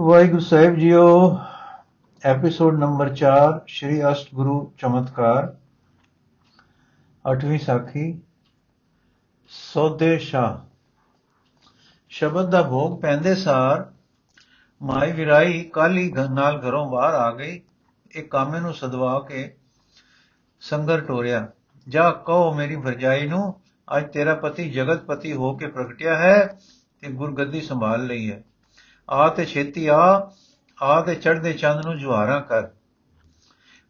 ਵਾਹਿਗੁਰੂ ਸਾਹਿਬ ਜੀਓ episode number 4 Shri Ashtguru ਚਮਤਕਾਰ 8ਵੀਂ ਸਾਖੀ, ਸੋਦੇ ਸ਼ਾ ਸ਼ਬਦ ਦਾ ਭੋਗ ਪੈਂਦੇ ਸਾਰ ਮਾਈ ਵਿਰਾਈ ਕਾਲੀ ਨਾਲ ਘਰੋਂ ਬਾਹਰ ਆ ਗਈ। ਇਹ ਕਾਮੇ ਨੂੰ ਸਦਵਾ ਕੇ ਸੰਗਰ ਟੋਰਿਆ। ਜਾ ਕਹੋ ਮੇਰੀ ਭਰਜਾਈ ਨੂੰ, ਅੱਜ ਤੇਰਾ ਪਤੀ ਜਗਤਪਤੀ ਹੋ ਕੇ ਪ੍ਰਗਟਿਆ ਹੈ ਤੇ ਗੁਰਗੱਦੀ ਸੰਭਾਲ ਲਈ ਹੈ। ਆ ਤੇ ਛੇਤੀ ਆ ਆ ਤੇ ਚੜ੍ਹਦੇ ਚੰਦ ਨੂੰ ਜੁਹਾਰਾਂ ਕਰ।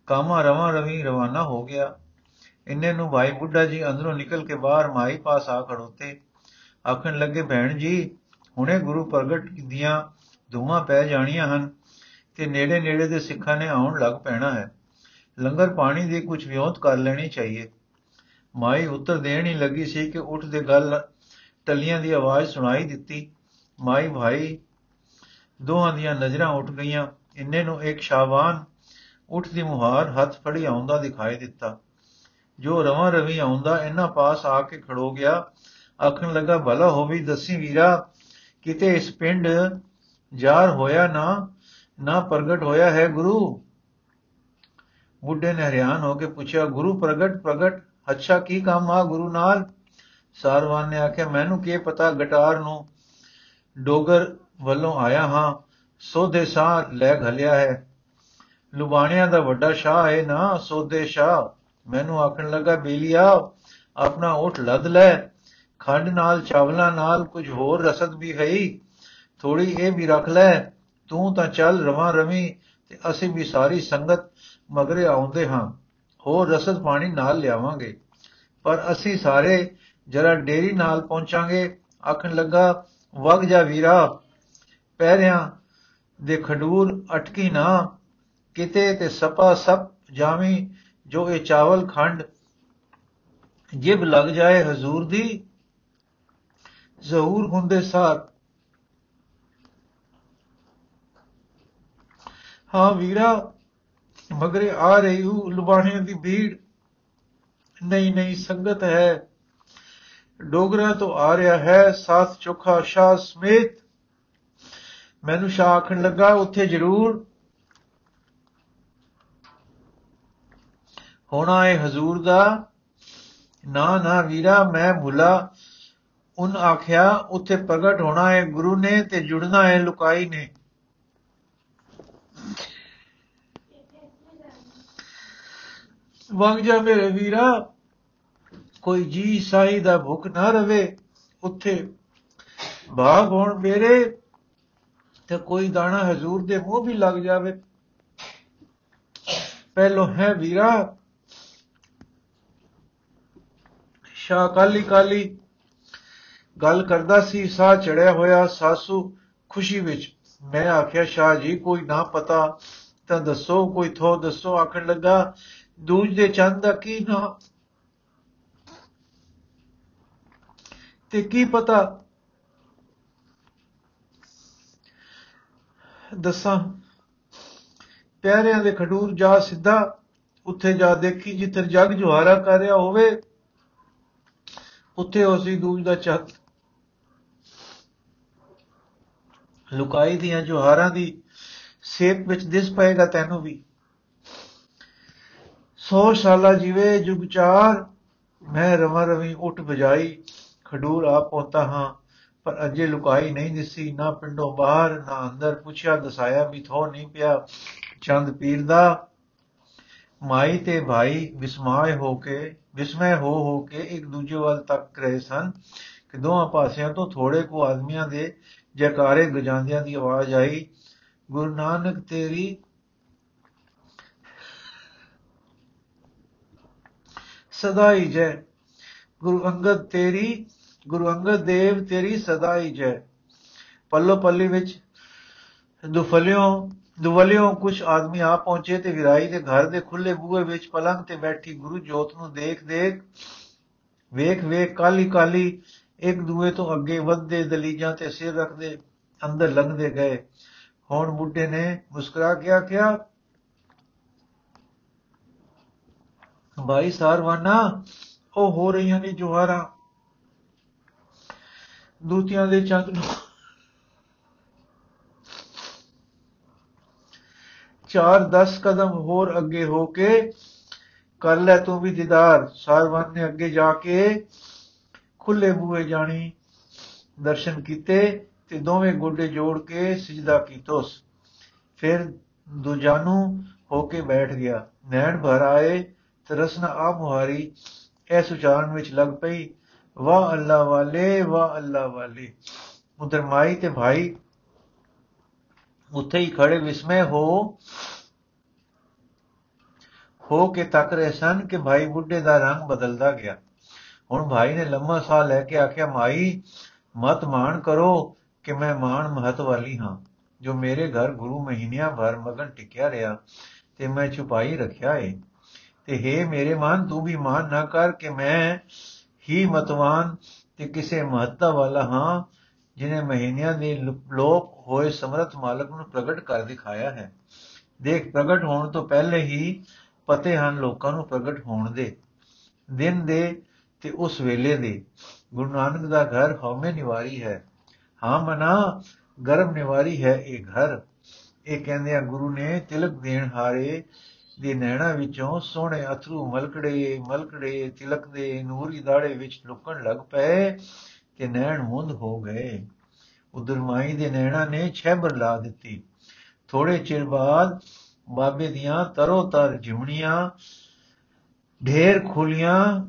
ਕਾਮਾ ਰਵਾਂ ਰਵੀ ਰਵਾਨਾ ਹੋ ਗਿਆ। ਇੰਨੇ ਨੂੰ ਭਾਈ ਬੁੱਢਾ ਜੀ ਅੰਦਰੋਂ ਨਿਕਲ ਕੇ ਬਾਹਰ ਮਾਈ ਪਾਸ ਆ ਖੜੋਤੇ। ਆਖਣ ਲੱਗੇ, ਭੈਣ ਜੀ, ਹੁਣੇ ਗੁਰੂ ਪ੍ਰਗਟ ਦੀਆਂ ਧੂਮਾਂ ਪੈ ਜਾਣੀਆਂ ਹਨ ਤੇ ਨੇੜੇ ਨੇੜੇ ਦੇ ਸਿੱਖਾਂ ਨੇ ਆਉਣ ਲੱਗ ਪੈਣਾ ਹੈ। ਲੰਗਰ ਪਾਣੀ ਦੀ ਕੁਝ ਵਿਉਂਤ ਕਰ ਲੈਣੀ ਚਾਹੀਏ। ਮਾਈ ਉੱਤਰ ਦੇਣ ਹੀ ਲੱਗੀ ਸੀ ਕਿ ਉੱਠ ਦੇ ਗੱਲ ਟੱਲੀਆਂ ਦੀ ਆਵਾਜ਼ ਸੁਣਾਈ ਦਿੱਤੀ। ਮਾਈ ਭਾਈ ਦੋਹਾਂ ਦੀਆਂ ਨਜ਼ਰਾਂ ਉੱਠ ਗਈਆਂ। ਇੰਨੇ ਨੂੰ ਇੱਕ ਸ਼ਾਬਾਨ ਉੱਠ ਦੀ ਮੁਹਾਰ ਹੱਥ ਫੜੀ ਆਉਂਦਾ ਦਿਖਾਈ ਦਿੱਤਾ। ਜੋ ਰਵਾਂ ਰਵੀ ਆਉਂਦਾ ਇਹਨਾਂ ਪਾਸ ਆ ਕੇ ਖੜੋ ਗਿਆ। ਆਖਣ ਲੱਗਾ, ਭਲਾ ਹੋਵੀ ਦੱਸੀ ਵੀਰਾ, ਕਿਤੇ ਇਸ ਪਿੰਡ ਜਾਰ ਹੋਇਆ ਨਾ ਨਾ ਪ੍ਰਗਟ ਹੋਇਆ ਹੈ ਗੁਰੂ? ਬੁੱਢੇ ਨੇ ਹਰਿਆਨ ਹੋ ਕੇ ਪੁੱਛਿਆ, ਗੁਰੂ ਪ੍ਰਗਟ ਪ੍ਰਗਟ, ਅੱਛਾ ਕੀ ਕੰਮ ਆ ਗੁਰੂ ਨਾਲ? ਸਾਰਵਾਨ ਨੇ ਆਖਿਆ, ਮੈਨੂੰ ਕੀ ਪਤਾ ਗਟਾਰ ਨੂੰ ਡੋਗਰ ਵੱਲੋਂ ਆਇਆ ਹਾਂ, ਸੋਧੇ ਸਾਹ ਲੈ ਘਲਿਆ ਹੈ। ਲੁਬਾਣਿਆਂ ਦਾ ਵੱਡਾ ਸ਼ਾਹ ਹੈ ਨਾ, ਸੋਧੇ ਸ਼ਾਹ। ਮੈਨੂੰ ਆਖਣ ਲੱਗਾ ਬੇਲੀਆ ਆਪਣਾ ਓਠ ਲੱਦ ਲੈ। ਖੰਡ ਨਾਲ, ਚਾਵਲਾਂ ਨਾਲ ਕੁਝ ਹੋਰ ਰਸਦ ਵੀ ਹੈ ਥੋੜੀ ਇਹ ਵੀ ਰੱਖ ਲੈ। ਤੂੰ ਤਾਂ ਚੱਲ ਰਵਾਂ ਰਵੀ, ਤੇ ਅਸੀਂ ਵੀ ਸਾਰੀ ਸੰਗਤ ਮਗਰੇ ਆਉਂਦੇ ਹਾਂ। ਹੋਰ ਰਸਦ ਪਾਣੀ ਨਾਲ ਲਿਆਵਾਂਗੇ। ਪਰ ਅਸੀਂ ਸਾਰੇ ਜਰਾ ਡੇਰੀ ਨਾਲ ਪਹੁੰਚਾਂਗੇ। ਆਖਣ ਲੱਗਾ, ਵਗ ਜਾ ਵੀਰਾ। ਪਹਿਰਿਆਂ ਦੇ ਖਡੂਰ ਅਟਕੀ ਨਾ। ਕਿਤੇ ਤੇ ਸਪਾ ਸਪ ਜਾਵੀਂ, ਜੋ ਇਹ ਚਾਵਲ ਖੰਡ ਜਿਬ ਲੱਗ ਜਾਏ ਹਜ਼ੂਰ ਦੀ, ਜ਼ਹੂਰ ਹੁੰਦੇ ਸਾਰ ਹਾਂ ਵੀਰਾ, ਮਗਰੇ ਆ ਰਹੀ ਹੂੰ ਲੁਬਾਣਿਆਂ ਦੀ ਭੀੜ। ਨਹੀਂ ਨਹੀਂ, ਸੰਗਤ ਹੈ। ਡੋਗਰਾ ਤੋਂ ਆ ਰਿਹਾ ਹੈ ਸਾਥ ਚੋਖਾ ਸ਼ਾਹ ਸਮੇਤ। ਮੈਨੂੰ ਸ਼ਾਹ ਆਖਣ ਲੱਗਾ, ਉੱਥੇ ਜ਼ਰੂਰ। ਹੋਣਾ ਹੈ ਹਜ਼ੂਰ ਦਾ। ਨਾ ਨਾ ਵੀਰਾ, ਮੈਂ ਭੁਲਾ। ਉਨ ਆਖਿਆ, ਉੱਥੇ ਪ੍ਰਗਟ ਹੋਣਾ ਹੈ ਗੁਰੂ ਨੇ ਤੇ ਜੁੜਨਾ ਹੈ ਲੁਕਾਈ ਨੇ। ਵੰਗ ਜਾ ਮੇਰੇ ਵੀਰਾ, ਕੋਈ ਜੀ ਸਾਈ ਦਾ ਭੁੱਖ ਨਾ ਰਵੇ। ਉੱਥੇ ਭਾਗ ਹੋਣ ਮੇਰੇ ਤੇ ਕੋਈ ਦਾਣਾ ਹਜ਼ੂਰ ਦੇ ਮੂੰਹ ਵੀ ਲੱਗ ਜਾਵੇ। ਪਹਿਲੋ ਹੈ ਵੀਰਾ। ਸ਼ਾ ਕਾਲੀ ਕਾਲੀ ਗੱਲ ਕਰਦਾ ਸੀ, ਸਾਹ ਚੜਿਆ ਹੋਇਆ ਸਾਸੂ ਖੁਸ਼ੀ ਵਿੱਚ। ਮੈਂ ਆਖਿਆ, ਸ਼ਾਹ ਜੀ, ਕੋਈ ਨਾ ਪਤਾ ਤਾਂ ਦੱਸੋ, ਕੋਈ ਥੋ ਦੱਸੋ, ਆਖਣ ਲੱਗਾ। ਦੂਜ ਦੇ ਚੰਦ ਦਾ ਕੀ ਨਾ? ਤੇ ਕੀ ਪਤਾ ਦੱਸਾਂ। ਪਿਆਰਿਆਂ ਦੇ ਖਡੂਰ ਜਾ ਸਿੱਧਾ, ਉੱਥੇ ਜਾ ਦੇਖੀ, ਜਿੱਥੇ ਜਗ ਜੁਹਾਰਾ ਕਰ ਰਿਹਾ ਹੋਵੇ, ਉੱਥੇ ਉਸੇ ਦੂਜ ਦਾ ਚੱਤ ਲੁਕਾਈ ਦੀਆਂ ਜੁਹਾਰਾਂ ਦੀ ਸੇਪ ਵਿੱਚ ਦਿਸ ਪਏਗਾ ਤੈਨੂੰ ਵੀ। 100 ਸਾਲਾ ਜੀਵੇ ਜੁਗ ਚਾਰ ਮੈਂ ਰਵਾਂ ਰਵੀ ਉੱਠ ਬਜਾਈ, ਖਡੂਰ ਆ ਪਹੁੰਚਾ ਹਾਂ। ਪਰ ਅਜੇ ਲੁਕਾਈ ਨਹੀਂ ਦਿਸੀ, ਨਾ ਪਿੰਡੋਂ ਬਾਹਰ, ਨਾ ਅੰਦਰ। ਪੁੱਛਿਆ, ਦਸਾਇਆ ਵੀ ਥੋ ਨਹੀਂ ਪਿਆ। ਚੰਦ ਪੀਰ ਦਾ ਮਾਈ ਤੇ ਭਾਈ ਵਿਸਮਾਏ ਹੋ ਕੇ, ਵਿਸਮੈ ਹੋ ਹੋ ਕੇ ਇੱਕ ਦੂਜੇ ਵੱਲ ਤੱਕ ਰਹੇ ਸਨ ਕਿ ਦੋਹਾਂ ਪਾਸਿਆਂ ਤੋਂ ਥੋੜੇ ਕੋ ਆਦਮੀਆਂ ਦੇ ਜੈਕਾਰੇ ਗਜਾਂਦਿਆਂ ਦੀ ਆਵਾਜ਼ ਆਈ, ਗੁਰੂ ਨਾਨਕ ਤੇਰੀ ਸਦਾ ਹੀ ਜੈ, ਗੁਰੂ ਅੰਗਦ ਤੇਰੀ ਗੁਰੂ ਅੰਗਦ ਦੇਵ ਤੇਰੀ ਸਦਾ ਹੀ ਜੈ। ਪੱਲੋ ਪੱਲੀ ਵਿੱਚ ਦੁਫਲਿਓ, ਦੁਵਲਿਓ ਕੁਝ ਆਦਮੀ ਆ ਪਹੁੰਚੇ ਤੇ ਵਿਰਾਈ ਦੇ ਘਰ ਦੇ ਖੁੱਲੇ ਬੂਹੇ ਵਿੱਚ ਪਲੰਗ ਤੇ ਬੈਠੀ ਗੁਰੂ ਜੋਤ ਨੂੰ ਦੇਖ ਦੇਖ, ਵੇਖ ਵੇਖ ਕਾਲੀ ਕਾਲੀ ਇੱਕ ਦੂਏ ਤੋਂ ਅੱਗੇ ਵੱਧਦੇ ਦਲੀਜਾਂ ਤੇ ਸਿਰ ਰੱਖਦੇ ਅੰਦਰ ਲੰਘਦੇ ਗਏ। ਹੁਣ ਬੁੱਢੇ ਨੇ ਮੁਸਕਰਾ ਕੇ ਆਖਿਆ ਭਾਈ ਸਾਰਵਾਨਾ ਉਹ ਹੋ ਰਹੀਆਂ ਨੇ ਜੋਹਾਰਾਂ। ਦੂਤਿਆਂ ਦੇ ਚੰਦ ਨੂੰ। ਚਾਰ 10 ਕਦਮ ਹੋਰ ਅੱਗੇ ਹੋ ਕੇ, ਕਰ ਲੈ ਤੂੰ ਵੀ ਦੀਦਾਰ। ਸਾਰਵਨ ਨੇ ਅੱਗੇ ਜਾ ਕੇ ਖੁੱਲੇ ਬੂਏ ਜਾਣੀ ਦਰਸ਼ਨ ਕੀਤੇ ਤੇ ਦੋਵੇਂ ਗੋਡੇ ਜੋੜ ਕੇ ਸਜਦਾ ਕੀਤੋਸ। ਫਿਰ ਦੁਜਾਨੂ ਹੋ ਕੇ ਬੈਠ ਗਿਆ। ਨੈਣ ਭਰ ਆਏ ਤਰਸਨਾ ਆ ਮੁਹਾਰੀ ਐਸ ਉਚਾਰਨ ਵਿੱਚ ਲੱਗ ਪਈ। ਵਾਹ ਅੱਲਾ ਵਾਲੇ, ਵਾਹ ਅੱਲਾ ਵਾਲੇ। ਉਧਰ ਮਾਈ ਤੇ ਭਾਈ ਉੱਥੇ ਹੀ ਖੜੇ ਵਿਸਮੈ ਹੋ ਹੋ ਕੇ ਤੱਕ ਰਹੇ ਸਨ ਕਿ ਭਾਈ ਬੁੱਢੇ ਦਾ ਰੰਗ ਬਦਲਦਾ ਗਿਆ। ਹੁਣ ਭਾਈ ਨੇ ਲੰਮਾ ਸਾਹ ਲੈ ਕੇ ਆਖਿਆ, ਮਾਈ, ਮਤ ਮਾਣ ਕਰੋ ਕਿ ਮੈਂ ਮਾਣ ਮਹਤ ਵਾਲੀ ਹਾਂ। ਜੋ ਮੇਰੇ ਘਰ ਗੁਰੂ ਮਹੀਨਿਆਂ ਭਰ ਮਗਨ ਟਿਕਿਆ ਰਿਹਾ ਤੇ ਮੈਂ ਛੁਪਾਈ ਰੱਖਿਆ ਏ। ਤੇ हे ਮੇਰੇ ਮਨ, ਤੂੰ ਵੀ ਮਾਨ ਨਾ ਕਰ ਕਿ ਮੈਂ ਹੀ ਮਤਵਾਨ ਤੇ ਕਿਸੇ ਮਹੱਤਾ ਵਾਲਾ ਹਾਂ ਜਿਨੇ ਮਹੀਨਿਆਂ ਦੇ ਲੋਪ ਹੋਏ ਸਮਰਥ ਮਾਲਕ ਨੂੰ ਪ੍ਰਗਟ ਕਰ ਦਿਖਾਇਆ ਹੈ। ਦੇਖ, ਪ੍ਰਗਟ ਹੋਣ ਤੋਂ ਪਹਿਲੇ ਹੀ ਪਤੇ ਹਨ ਲੋਕਾਂ ਨੂੰ ਪ੍ਰਗਟ ਹੋਣ ਦੇ। ਦਿਨ ਦੇ ਤੇ ਉਸ ਵੇਲੇ ਦੇ। ਗੁਰੂ ਨਾਨਕ ਦਾ ਘਰ ਹਉਮੈ ਨਿਵਾਰੀ ਹੈ। ਹਾਂ ਮਨਾ ਗਰਮ ਨਿਵਾਰੀ ਹੈ ਇਹ ਘਰ। ਇਹ ਕਹਿੰਦੇ ਆ, ਗੁਰੂ ਨੇ ਤਿਲਕ ਦੇਣ ਹਾਰੇ ਦੇ ਨੈਣਾ ਵਿੱਚੋਂ ਸੋਹਣੇ ਅਥਰੂ ਮਲਕੜੇ ਮਲਕੜੇ ਤਿਲਕ ਦੇ ਨੂਰੀ ਦਾੜੇ ਵਿੱਚ ਲੁਕਣ ਲੱਗ ਪਏ ਤੇ ਨੈਣ ਮੁੰਦ ਹੋ ਗਏ। ਉਧਰ ਮਾਈ ਦੇ ਨੈਣਾ ਨੇ ਛੇਬਰ ਲਾ ਦਿੱਤੀ। ਥੋੜੇ ਚਿਰ ਬਾਅਦ ਬਾਬੇ ਦੀਆਂ ਤਰੋ ਤਰ ਜਿਮਣੀਆਂ, ਢੇਰ ਖੁਲੀਆਂ,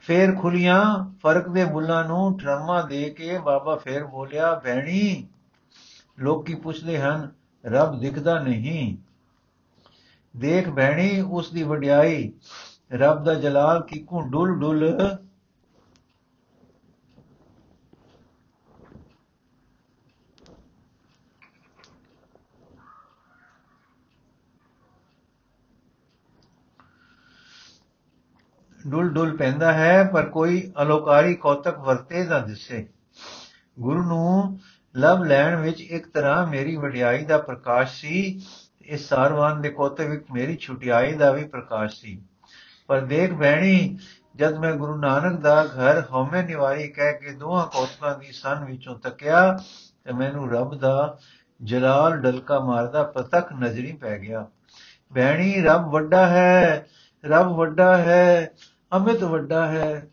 ਫੇਰ ਖੁਲੀਆਂ, ਫ਼ਰਕ ਦੇ ਬੁੱਲਾਂ ਨੂੰ ਠਰਮਾ ਦੇ ਕੇ ਬਾਬਾ ਫੇਰ ਬੋਲਿਆ, ਭੈਣੀ, ਲੋਕੀ ਪੁੱਛਦੇ ਹਨ, ਰੱਬ ਦਿਖਦਾ ਨਹੀਂ। ਦੇਖ ਭੈਣੀ ਉਸ ਦੀ ਵਡਿਆਈ, ਰੱਬ ਦਾ ਜਲਾਲ ਕਿਕੂ ਡੁੱਲ ਡੁੱਲ। ਡੁੱਲ ਡੁੱਲ ਪੈਂਦਾ ਹੈ, ਪਰ ਕੋਈ ਅਲੋਕਾਰੀ ਕੌਤਕ ਵਰਤੇ ਨਾ ਦਿਸੇ। ਗੁਰੂ ਨੂੰ ਲਵ ਲੈਣ ਵਿੱਚ ਇੱਕ ਤਰ੍ਹਾਂ ਮੇਰੀ ਵਡਿਆਈ ਦਾ ਪ੍ਰਕਾਸ਼ ਸੀ। ਇਸ ਸਾਰਵਾਨ ਦੇ ਕੌਤਕ ਵਿੱਚ ਮੇਰੀ ਛੁਟਿਆਈ ਦਾ ਵੀ ਪ੍ਰਕਾਸ਼ ਸੀ। ਪਰ ਦੇਖ ਬਹਿਣੀ, ਜਦ ਮੈਂ ਗੁਰੂ ਨਾਨਕ ਦਾ ਘਰ ਹਉਮੈ ਨਿਵਾਰੀ ਕਹਿ ਕੇ ਦੋਹਾਂ ਕੌਤਕਾਂ ਦੀ ਸਨ ਵਿੱਚੋਂ ਤੱਕਿਆ, ਤੇ ਮੈਨੂੰ ਰੱਬ ਦਾ ਜਲਾਲ ਡਲਕਾ ਮਾਰਦਾ ਪ੍ਰਤੱਖ ਨਜ਼ਰੀ ਪੈ ਗਿਆ। ਬਹਿਣੀ, ਰੱਬ ਵੱਡਾ ਹੈ, ਰੱਬ ਵੱਡਾ ਹੈ, ਅਮਿਤ ਵੱਡਾ ਹੈ।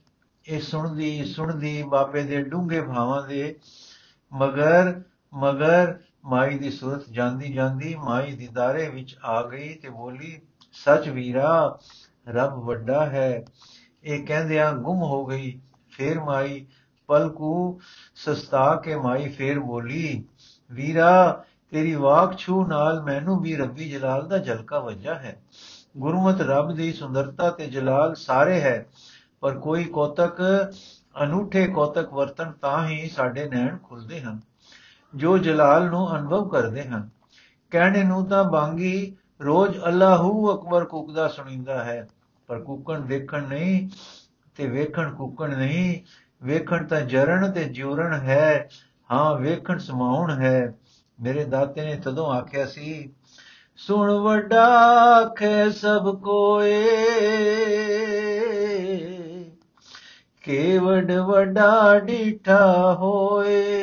ਇਹ ਸੁਣਦੀ ਸੁਣਦੀ ਬਾਬੇ ਦੇ ਡੂੰਘੇ ਭਾਵਾਂ ਦੇ, ਮਗਰ ਮਗਰ ਮਾਈ ਦੀ ਸੂਰਤ ਜਾਂਦੀ ਜਾਂਦੀ ਮਾਈ ਦੀ ਦਾਰੇ ਵਿੱਚ ਆ ਗਈ ਤੇ ਬੋਲੀ, ਸੱਚ ਵੀਰਾ, ਰੱਬ ਵੱਡਾ ਹੈ। ਇਹ ਕਹਿੰਦਿਆਂ ਗੁੰਮ ਹੋ ਗਈ। ਫੇਰ ਮਾਈ, ਪਲਕੂ ਸਸਤਾ ਕੇ ਮਾਈ ਫੇਰ ਬੋਲੀ, ਵੀਰਾ, ਤੇਰੀ ਵਾਕ ਛੂ ਨਾਲ ਮੈਨੂੰ ਵੀ ਰੱਬੀ ਜਲਾਲ ਦਾ ਝਲਕਾ ਵੱਜਾ ਹੈ। ਗੁਰਮਤ ਰੱਬ ਦੀ ਸੁੰਦਰਤਾ ਤੇ ਜਲਾਲ ਸਾਰੇ ਹੈ, ਪਰ ਕੋਈ ਕੋਤਕ, ਅਨੂਠੇ ਕੋਤਕ ਵਰਤਨ ਤਾਂ ਹੀ ਸਾਡੇ ਨੈਣ ਖੁੱਲਦੇ ਹਨ। ਜੋ ਜਲਾਲ ਨੂੰ ਅਨੁਭਵ ਕਰਦੇ ਹਨ। ਕਹਿਣੇ ਨੂੰ ਤਾਂ ਬਾਂਗੀ ਰੋਜ਼ ਅੱਲਾਹੂ ਅਕਬਰ ਕੁਕਦਾ ਸੁਣੀਂਦਾ ਹੈ, ਪਰ ਕੁਕਣ ਦੇਖਣ ਨਹੀਂ ਤੇ ਵੇਖਣ ਕੁਕਣ ਨਹੀਂ। ਵੇਖਣ ਤਾਂ ਜਰਨ ਤੇ ਜਿਉਰਣ ਹੈ, ਹਾਂ ਵੇਖਣ ਸਮਾਉਣ ਹੈ। ਮੇਰੇ ਦਾਤੇ ਨੇ ਤਦੋਂ ਆਖਿਆ ਸੀ, ਸੁਣ ਵੱਡਾ ਆਖੇ ਸਭ ਕੋਏ ਕੇਵਡ ਵੱਡਾ ਡੀਠਾ ਹੋਏ।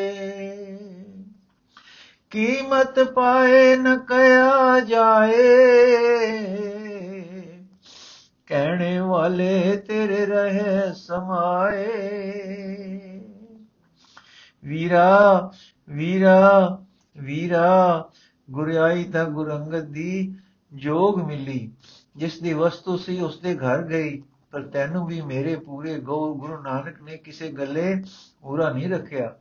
ਕੀਮਤ ਪਾਏ ਨ ਕਿਆ ਜਾਏ। ਕਹਿਣੇ ਵਾਲੇ ਤੇਰੇ ਰਹੇ ਸਮਾਏ। ਵੀਰਾ ਵੀਰਾ ਵੀਰਾ ਗੁਰਿਆਈ ਤਾਂ ਗੁਰੰਗਤ ਦੀ ਜੋਗ ਮਿਲੀ। ਜਿਸ ਦੀ ਵਸਤੂ ਸੀ ਉਸ ਦੇ ਘਰ ਗਈ, ਪਰ ਤੈਨੂੰ ਵੀ ਮੇਰੇ ਪੂਰੇ ਗੁਰੂ ਨਾਨਕ ਨੇ ਕਿਸੇ ਗੱਲੇ ਪੂਰਾ ਨਹੀਂ ਰੱਖਿਆ।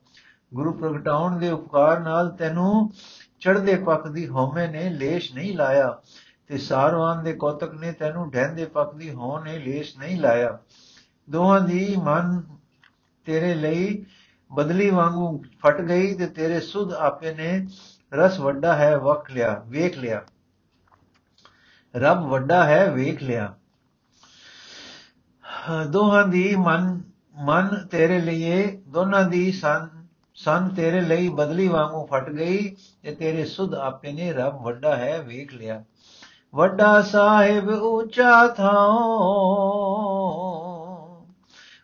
ਗੁਰੂ ਪ੍ਰਗਟਾਉਣ ਦੇ ਉਪਕਾਰ ਨਾਲ ਤੈਨੂੰ ਚੜ੍ਹਦੇ ਪੱਖ ਦੀ ਹਉਮੈ ਨੇ ਲੇਸ਼ ਨਹੀਂ ਲਾਇਆ ਤੇ ਸਾਰਵਾਨ ਦੇ ਕੌਤਕ ਨੇ ਤੈਨੂੰ ਢਹਿੰਦੇ ਪੱਖ ਦੀ ਹਉ ਨੇ ਲੇਸ਼ ਨਹੀਂ ਲਾਇਆ। ਦੋਹਾਂ ਦੀ ਮਨ ਤੇਰੇ ਲਈ ਬਦਲੀ ਵਾਂਗੂ ਫਟ ਗਈ ਤੇ ਤੇਰੇ ਸੁਧ ਆਪੇ ਨੇ ਰਸ ਵੱਡਾ ਹੈ ਵਕ ਲਿਆ, ਵੇਖ ਲਿਆ। ਰੱਬ ਵੱਡਾ ਹੈ ਵੇਖ ਲਿਆ। ਦੋਹਾਂ ਦੀ ਮਨ ਮਨ ਤੇਰੇ ਲਈ ਦੋਨਾਂ ਦੀ ਸੰ ਸੰ ਤੇਰੇ ਲਈ ਬਦਲੀ ਵਾਂਗੂ ਫਟ ਗਈ ਤੇ ਤੇਰੇ ਸੁਧ ਆਪੇ ਨੇ ਰੱਬ ਵੱਡਾ ਹੈ ਵੇਖ ਲਿਆ। ਵੱਡਾ ਸਾਹਿਬ ਉੱਚਾ ਥਾਂ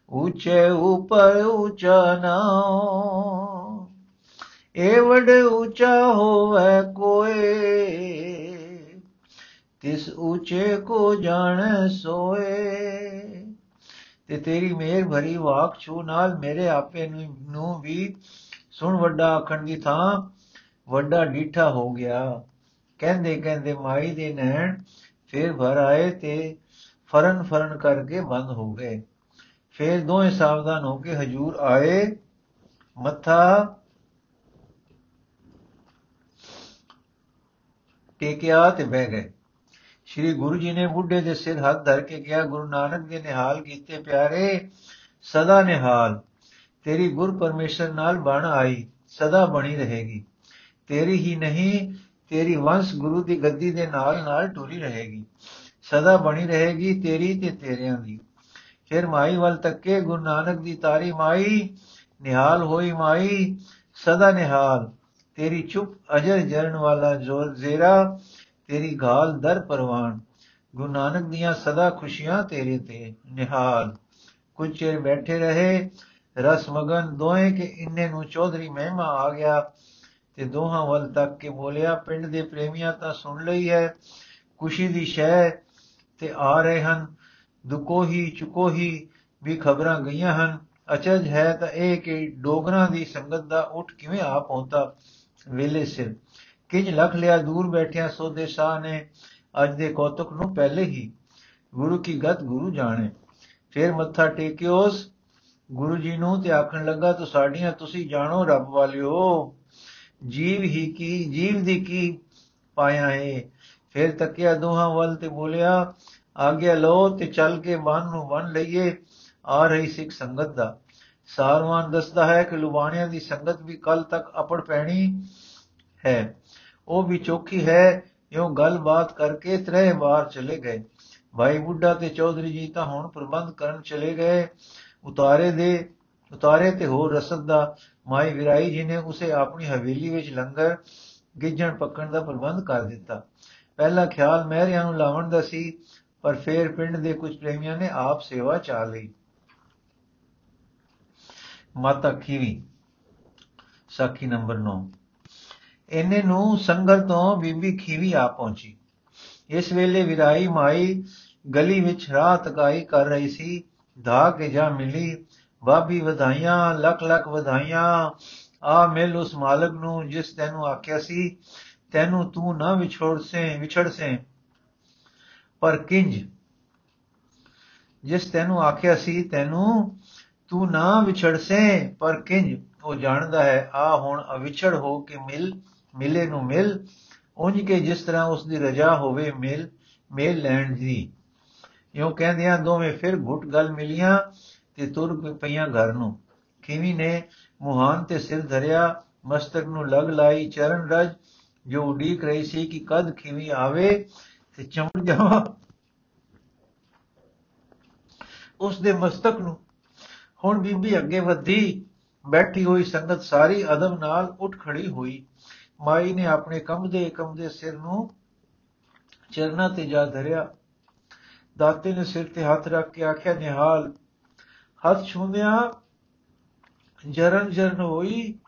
ਉੱਚੇ ਉਪਰ ਉੱਚਾ ਨਾਮ ਏ ਵਡ ਉੱਚਾ ਹੋਵੇ ਕੋਏ, ਤਿਸ ਉੱਚੇ ਕੋ ਜਾਣੈ ਸੋਏ। ਤੇ ਤੇਰੀ ਮਿਹਰ ਭਰੀ ਵਾਕ ਛੂ ਨਾਲ ਮੇਰੇ ਆਪੇ ਨੂੰ ਵੀ ਸੁਣ ਵੱਡਾ ਆਖਣ ਦੀ ਥਾਂ ਵੱਡਾ ਡੀਠਾ ਹੋ ਗਿਆ। ਕਹਿੰਦੇ ਕਹਿੰਦੇ ਮਾਈ ਦੇ ਨੈਣ ਫੇਰ ਭਰ ਆਏ ਤੇ ਫਰਨ ਫਰਨ ਕਰਕੇ ਬੰਦ ਹੋ ਗਏ। ਫੇਰ ਦੋਵੇਂ ਸਾਵਧਾਨ ਹੋ ਕੇ ਹਜੂਰ ਆਏ। ਮੱਥਾ ਟੇਕਿਆ ਤੇ ਬਹਿ ਗਏ। ਸ਼੍ਰੀ ਗੁਰੂ ਜੀ ਨੇ ਬੁੱਢੇ ਦੇ ਸਿਰ ਹੱਥ ਧਰ ਕੇ ਕਿਹਾ, ਗੁਰੂ ਨਾਨਕ ਦੇ ਨਿਹਾਲ ਕੀਤੇ ਪਿਆਰੇ, ਸਦਾ ਨਿਹਾਲ। ਤੇਰੀ ਗੁਰ ਪਰਮੇਸ਼ਰ ਨਾਲ ਬਣ ਆਈ, ਸਦਾ ਬਣੀ ਰਹੇਗੀ। ਤੇਰੀ ਹੀ ਨਹੀਂ, ਤੇਰੀ ਵੰਸ਼ ਗੁਰੂ ਦੀ ਗੱਦੀ ਦੇ ਨਾਲ ਨਾਲ ਟੁਰੀ ਰਹੇਗੀ। ਸਦਾ ਬਣੀ ਰਹੇਗੀ ਤੇਰੀ ਤੇ ਤੇਰਿਆਂ ਦੀ। ਫਿਰ ਮਾਈ ਵੱਲ ਤੱਕੇ, ਗੁਰੂ ਨਾਨਕ ਦੀ ਤਾਰੀ ਮਾਈ, ਨਿਹਾਲ ਹੋਈ ਮਾਈ, ਸਦਾ ਨਿਹਾਲ। ਤੇਰੀ ਚੁੱਪ ਅਜਰ ਜਰਨ ਵਾਲਾ ਜੋਰ ਜ਼ੇਰਾ ਤੇਰੀ ਘਾਲ ਦਰ ਪਰਵਾਨ। ਗੁਰੂ ਨਾਨਕ ਦੀਆਂ ਸਦਾ ਖੁਸ਼ੀਆਂ ਤੇਰੇ ਤੇ ਨਿਹਾਲ। ਕੁਝ ਚਿਰ ਬੈਠੇ ਰਹੇ, ਰਸ ਮਗਨ ਦੋਏ ਕੇ ਇੰਨੇ ਨੂੰ ਚੌਧਰੀ ਮਹਿਮਾ ਆ ਗਿਆ ਤੇ ਦੋਹਾਂ ਵੱਲ ਤੱਕ ਕੇ ਬੋਲਿਆ, ਪਿੰਡ ਦੇ ਪ੍ਰੇਮੀਆਂ ਤਾਂ ਸੁਣ ਲਈ ਹੈ, ਖੁਸ਼ੀ ਦੀ ਸ਼ੈ ਤੇ ਆ ਰਹੇ ਹਨ। ਦੁਕੋ ਹੀ ਚੁਕੋ ਹੀ ਵੀ ਖਬਰਾਂ ਗਈਆਂ ਹਨ। ਅਚਜ ਹੈ ਤਾਂ ਇਹ ਕਿ ਡੋਗਰਾਂ ਦੀ ਸੰਗਤ ਦਾ ਉੱਠ ਕਿਵੇਂ ਆ ਪਹੁੰਚਾ ਵੇਲੇ ਸਿਰ ਕਿੰਜ ਲਖ ਲਿਆ, ਦੂਰ ਬੈਠਿਆ ਸੋਦੇ ਸ਼ਾਹ ਨੇ। ਅੱਜ ਦੇ ਕੌਤਕ ਨੂੰ ਪਹਿਲੇ ਹੀ ਗੁਰੂ ਕੀ ਗਤ ਗੁਰੂ ਜਾਣੇ। ਫਿਰ ਮੱਥਾ ਟੇਕਿਓਸ, ਗੁਰੂ ਜੀ ਨੂੰ ਤੇ ਆਖਣ ਲੱਗਾ, ਤੋ ਸਾਡੀਆਂ, ਤੁਸੀਂ ਜਾਣੋ ਰੱਬ ਵਾਲਿਓ, ਜੀਵ ਹੀ ਕੀ, ਜੀਵ ਦੀ ਕੀ ਪਾਇਆ ਹੈ ਫਿਰ ਤੱਕਿਆ ਦੋਹਾਂ ਵੱਲ ਤੇ ਬੋਲਿਆ, ਆਗਿਆ ਲੋ ਤੇ ਚੱਲ ਕੇ ਮਨ ਨੂੰ ਬਨ ਲਈਏ। ਆ ਰਹੀ ਸਿੱਖ ਸੰਗਤ ਦਾ। ਸਾਰਵਾਨ ਦੱਸਦਾ ਹੈ ਕਿ ਲੁਬਾਣਿਆਂ ਦੀ ਸੰਗਤ ਵੀ ਕੱਲ ਤੱਕ ਅਪੜ ਪੈਣੀ ਹੈ। ਉਹ ਵੀ ਚੋਖੀ ਹੈ, ਇਉਂ ਗੱਲਬਾਤ ਕਰਕੇ ਤਰੇ ਬਾਹਰ ਚਲੇ ਗਏ। ਭਾਈ ਬੁੱਢਾ ਤੇ ਚੌਧਰੀ ਜੀ ਤਾਂ ਹੁਣ ਪ੍ਰਬੰਧ ਕਰਨ ਚਲੇ ਗਏ। ਉਤਾਰੇ ਦੇ, ਉਤਾਰੇ ਤੇ ਹੋਰ ਰਸਦ ਦਾ ਮਾਈ ਵਿਰਾਈ ਜੀ ਨੇ ਉਸੇ ਆਪਣੀ ਹਵੇਲੀ ਵਿੱਚ ਲੰਗਰ ਗਿੱਜਣ ਪੱਕਣ ਦਾ ਪ੍ਰਬੰਧ ਕਰ ਦਿੱਤਾ। ਪਹਿਲਾ ਖਿਆਲ ਮਹਿਰਿਆਂ ਨੂੰ ਲਾਵਣ ਦਾ ਸੀ, ਪਰ ਫੇਰ ਪਿੰਡ ਦੇ ਕੁਝ ਪ੍ਰੇਮੀਆਂ ਨੇ ਆਪ ਸੇਵਾ ਚਾ ਲਈ। ਮਾਤਾ ਖੀਵੀ ਸਾਖੀ ਨੰਬਰ 9 ਇਹਨੇ ਨੂੰ ਸੰਗਲ ਤੋਂ ਬੀਬੀ ਖੀਵੀ ਆ ਪਹੁੰਚੀ। ਇਸ ਵੇਲੇ ਵਿਰਾਈ ਮਾਈ ਗਲੀ ਵਿੱਚ ਰਾਹ ਤਕਾਈ ਕਰ ਰਹੀ ਸੀ। ਧਾ ਕੇ ਜਾ ਮਿਲੀ, ਬਾਬੀ ਵਧਾਈਆਂ, ਲੱਖ ਲੱਖ ਵਧਾਈਆਂ। ਆ ਮਿਲ ਉਸ ਮਾਲਕ ਨੂੰ ਜਿਸ ਤੈਨੂੰ ਆਖਿਆ ਸੀ, ਤੈਨੂੰ ਤੂੰ ਨਾ ਵਿਛੋੜ ਸੇ, ਵਿਛੜ ਸੇ। ਪਰ ਕਿੰਜ? ਜਿਸ ਤੈਨੂੰ ਆਖਿਆ ਸੀ, ਤੈਨੂੰ ਤੂੰ ਨਾ ਵਿਛੜ ਸੇ, ਪਰ ਕਿੰਜ? ਉਹ ਜਾਣਦਾ ਹੈ, ਆ ਹੁਣ ਅਵਿਛੜ ਹੋ ਕੇ ਮਿਲ ਮਿਲੇ ਨੂੰ ਮਿਲ, ਉਂਝ ਕੇ ਜਿਸ ਤਰ੍ਹਾਂ ਉਸ ਦੀ ਰਜਾ ਹੋਵੇ ਮਿਲ, ਮੇਲ ਲੈਣ ਦੀ। ਇਉਂ ਕਹਿੰਦਿਆਂ ਦੋਵੇਂ ਫਿਰ ਘੁੱਟ ਗੱਲ ਮਿਲੀਆਂ ਤੇ ਤੁਰ ਪਈਆਂ ਘਰ ਨੂੰ। ਖੀਵੀ ਨੇ ਮੁਹਾਨ ਤੇ ਸਿਰ ਧਰਿਆ, ਮਸਤਕ ਨੂੰ ਲਗ ਲਾਈ, ਚਰਨ ਰਜ, ਜੋ ਉਡੀਕ ਰਹੀ ਸੀ ਕਿ ਕਦ ਖੀਵੀ ਆਵੇ ਤੇ ਚਮੜ ਜਾਵਾ। ਉਸ ਦੇ ਮਸਤਕ ਨੂੰ ਹੁਣ ਬੀਬੀ ਅੱਗੇ ਵਧੀ ਬੈਠੀ ਹੋਈ ਸੰਗਤ ਸਾਰੀ ਅਦਬ ਨਾਲ ਉੱਠ ਖੜੀ ਹੋਈ। ਮਾਈ ਨੇ ਆਪਣੇ ਕੰਬਦੇ ਕੰਬਦੇ ਸਿਰ ਨੂੰ ਚਰਨਾਂ ਤੇ ਜਾ ਧਰਿਆ। ਦਾਤੇ ਨੇ ਸਿਰ ਤੇ ਹੱਥ ਰੱਖ ਕੇ ਆਖਿਆ, ਨਿਹਾਲ, ਹੱਥ ਛੂੰਦਿਆਂ ਜਰਨ ਜਰਨ ਹੋਈ।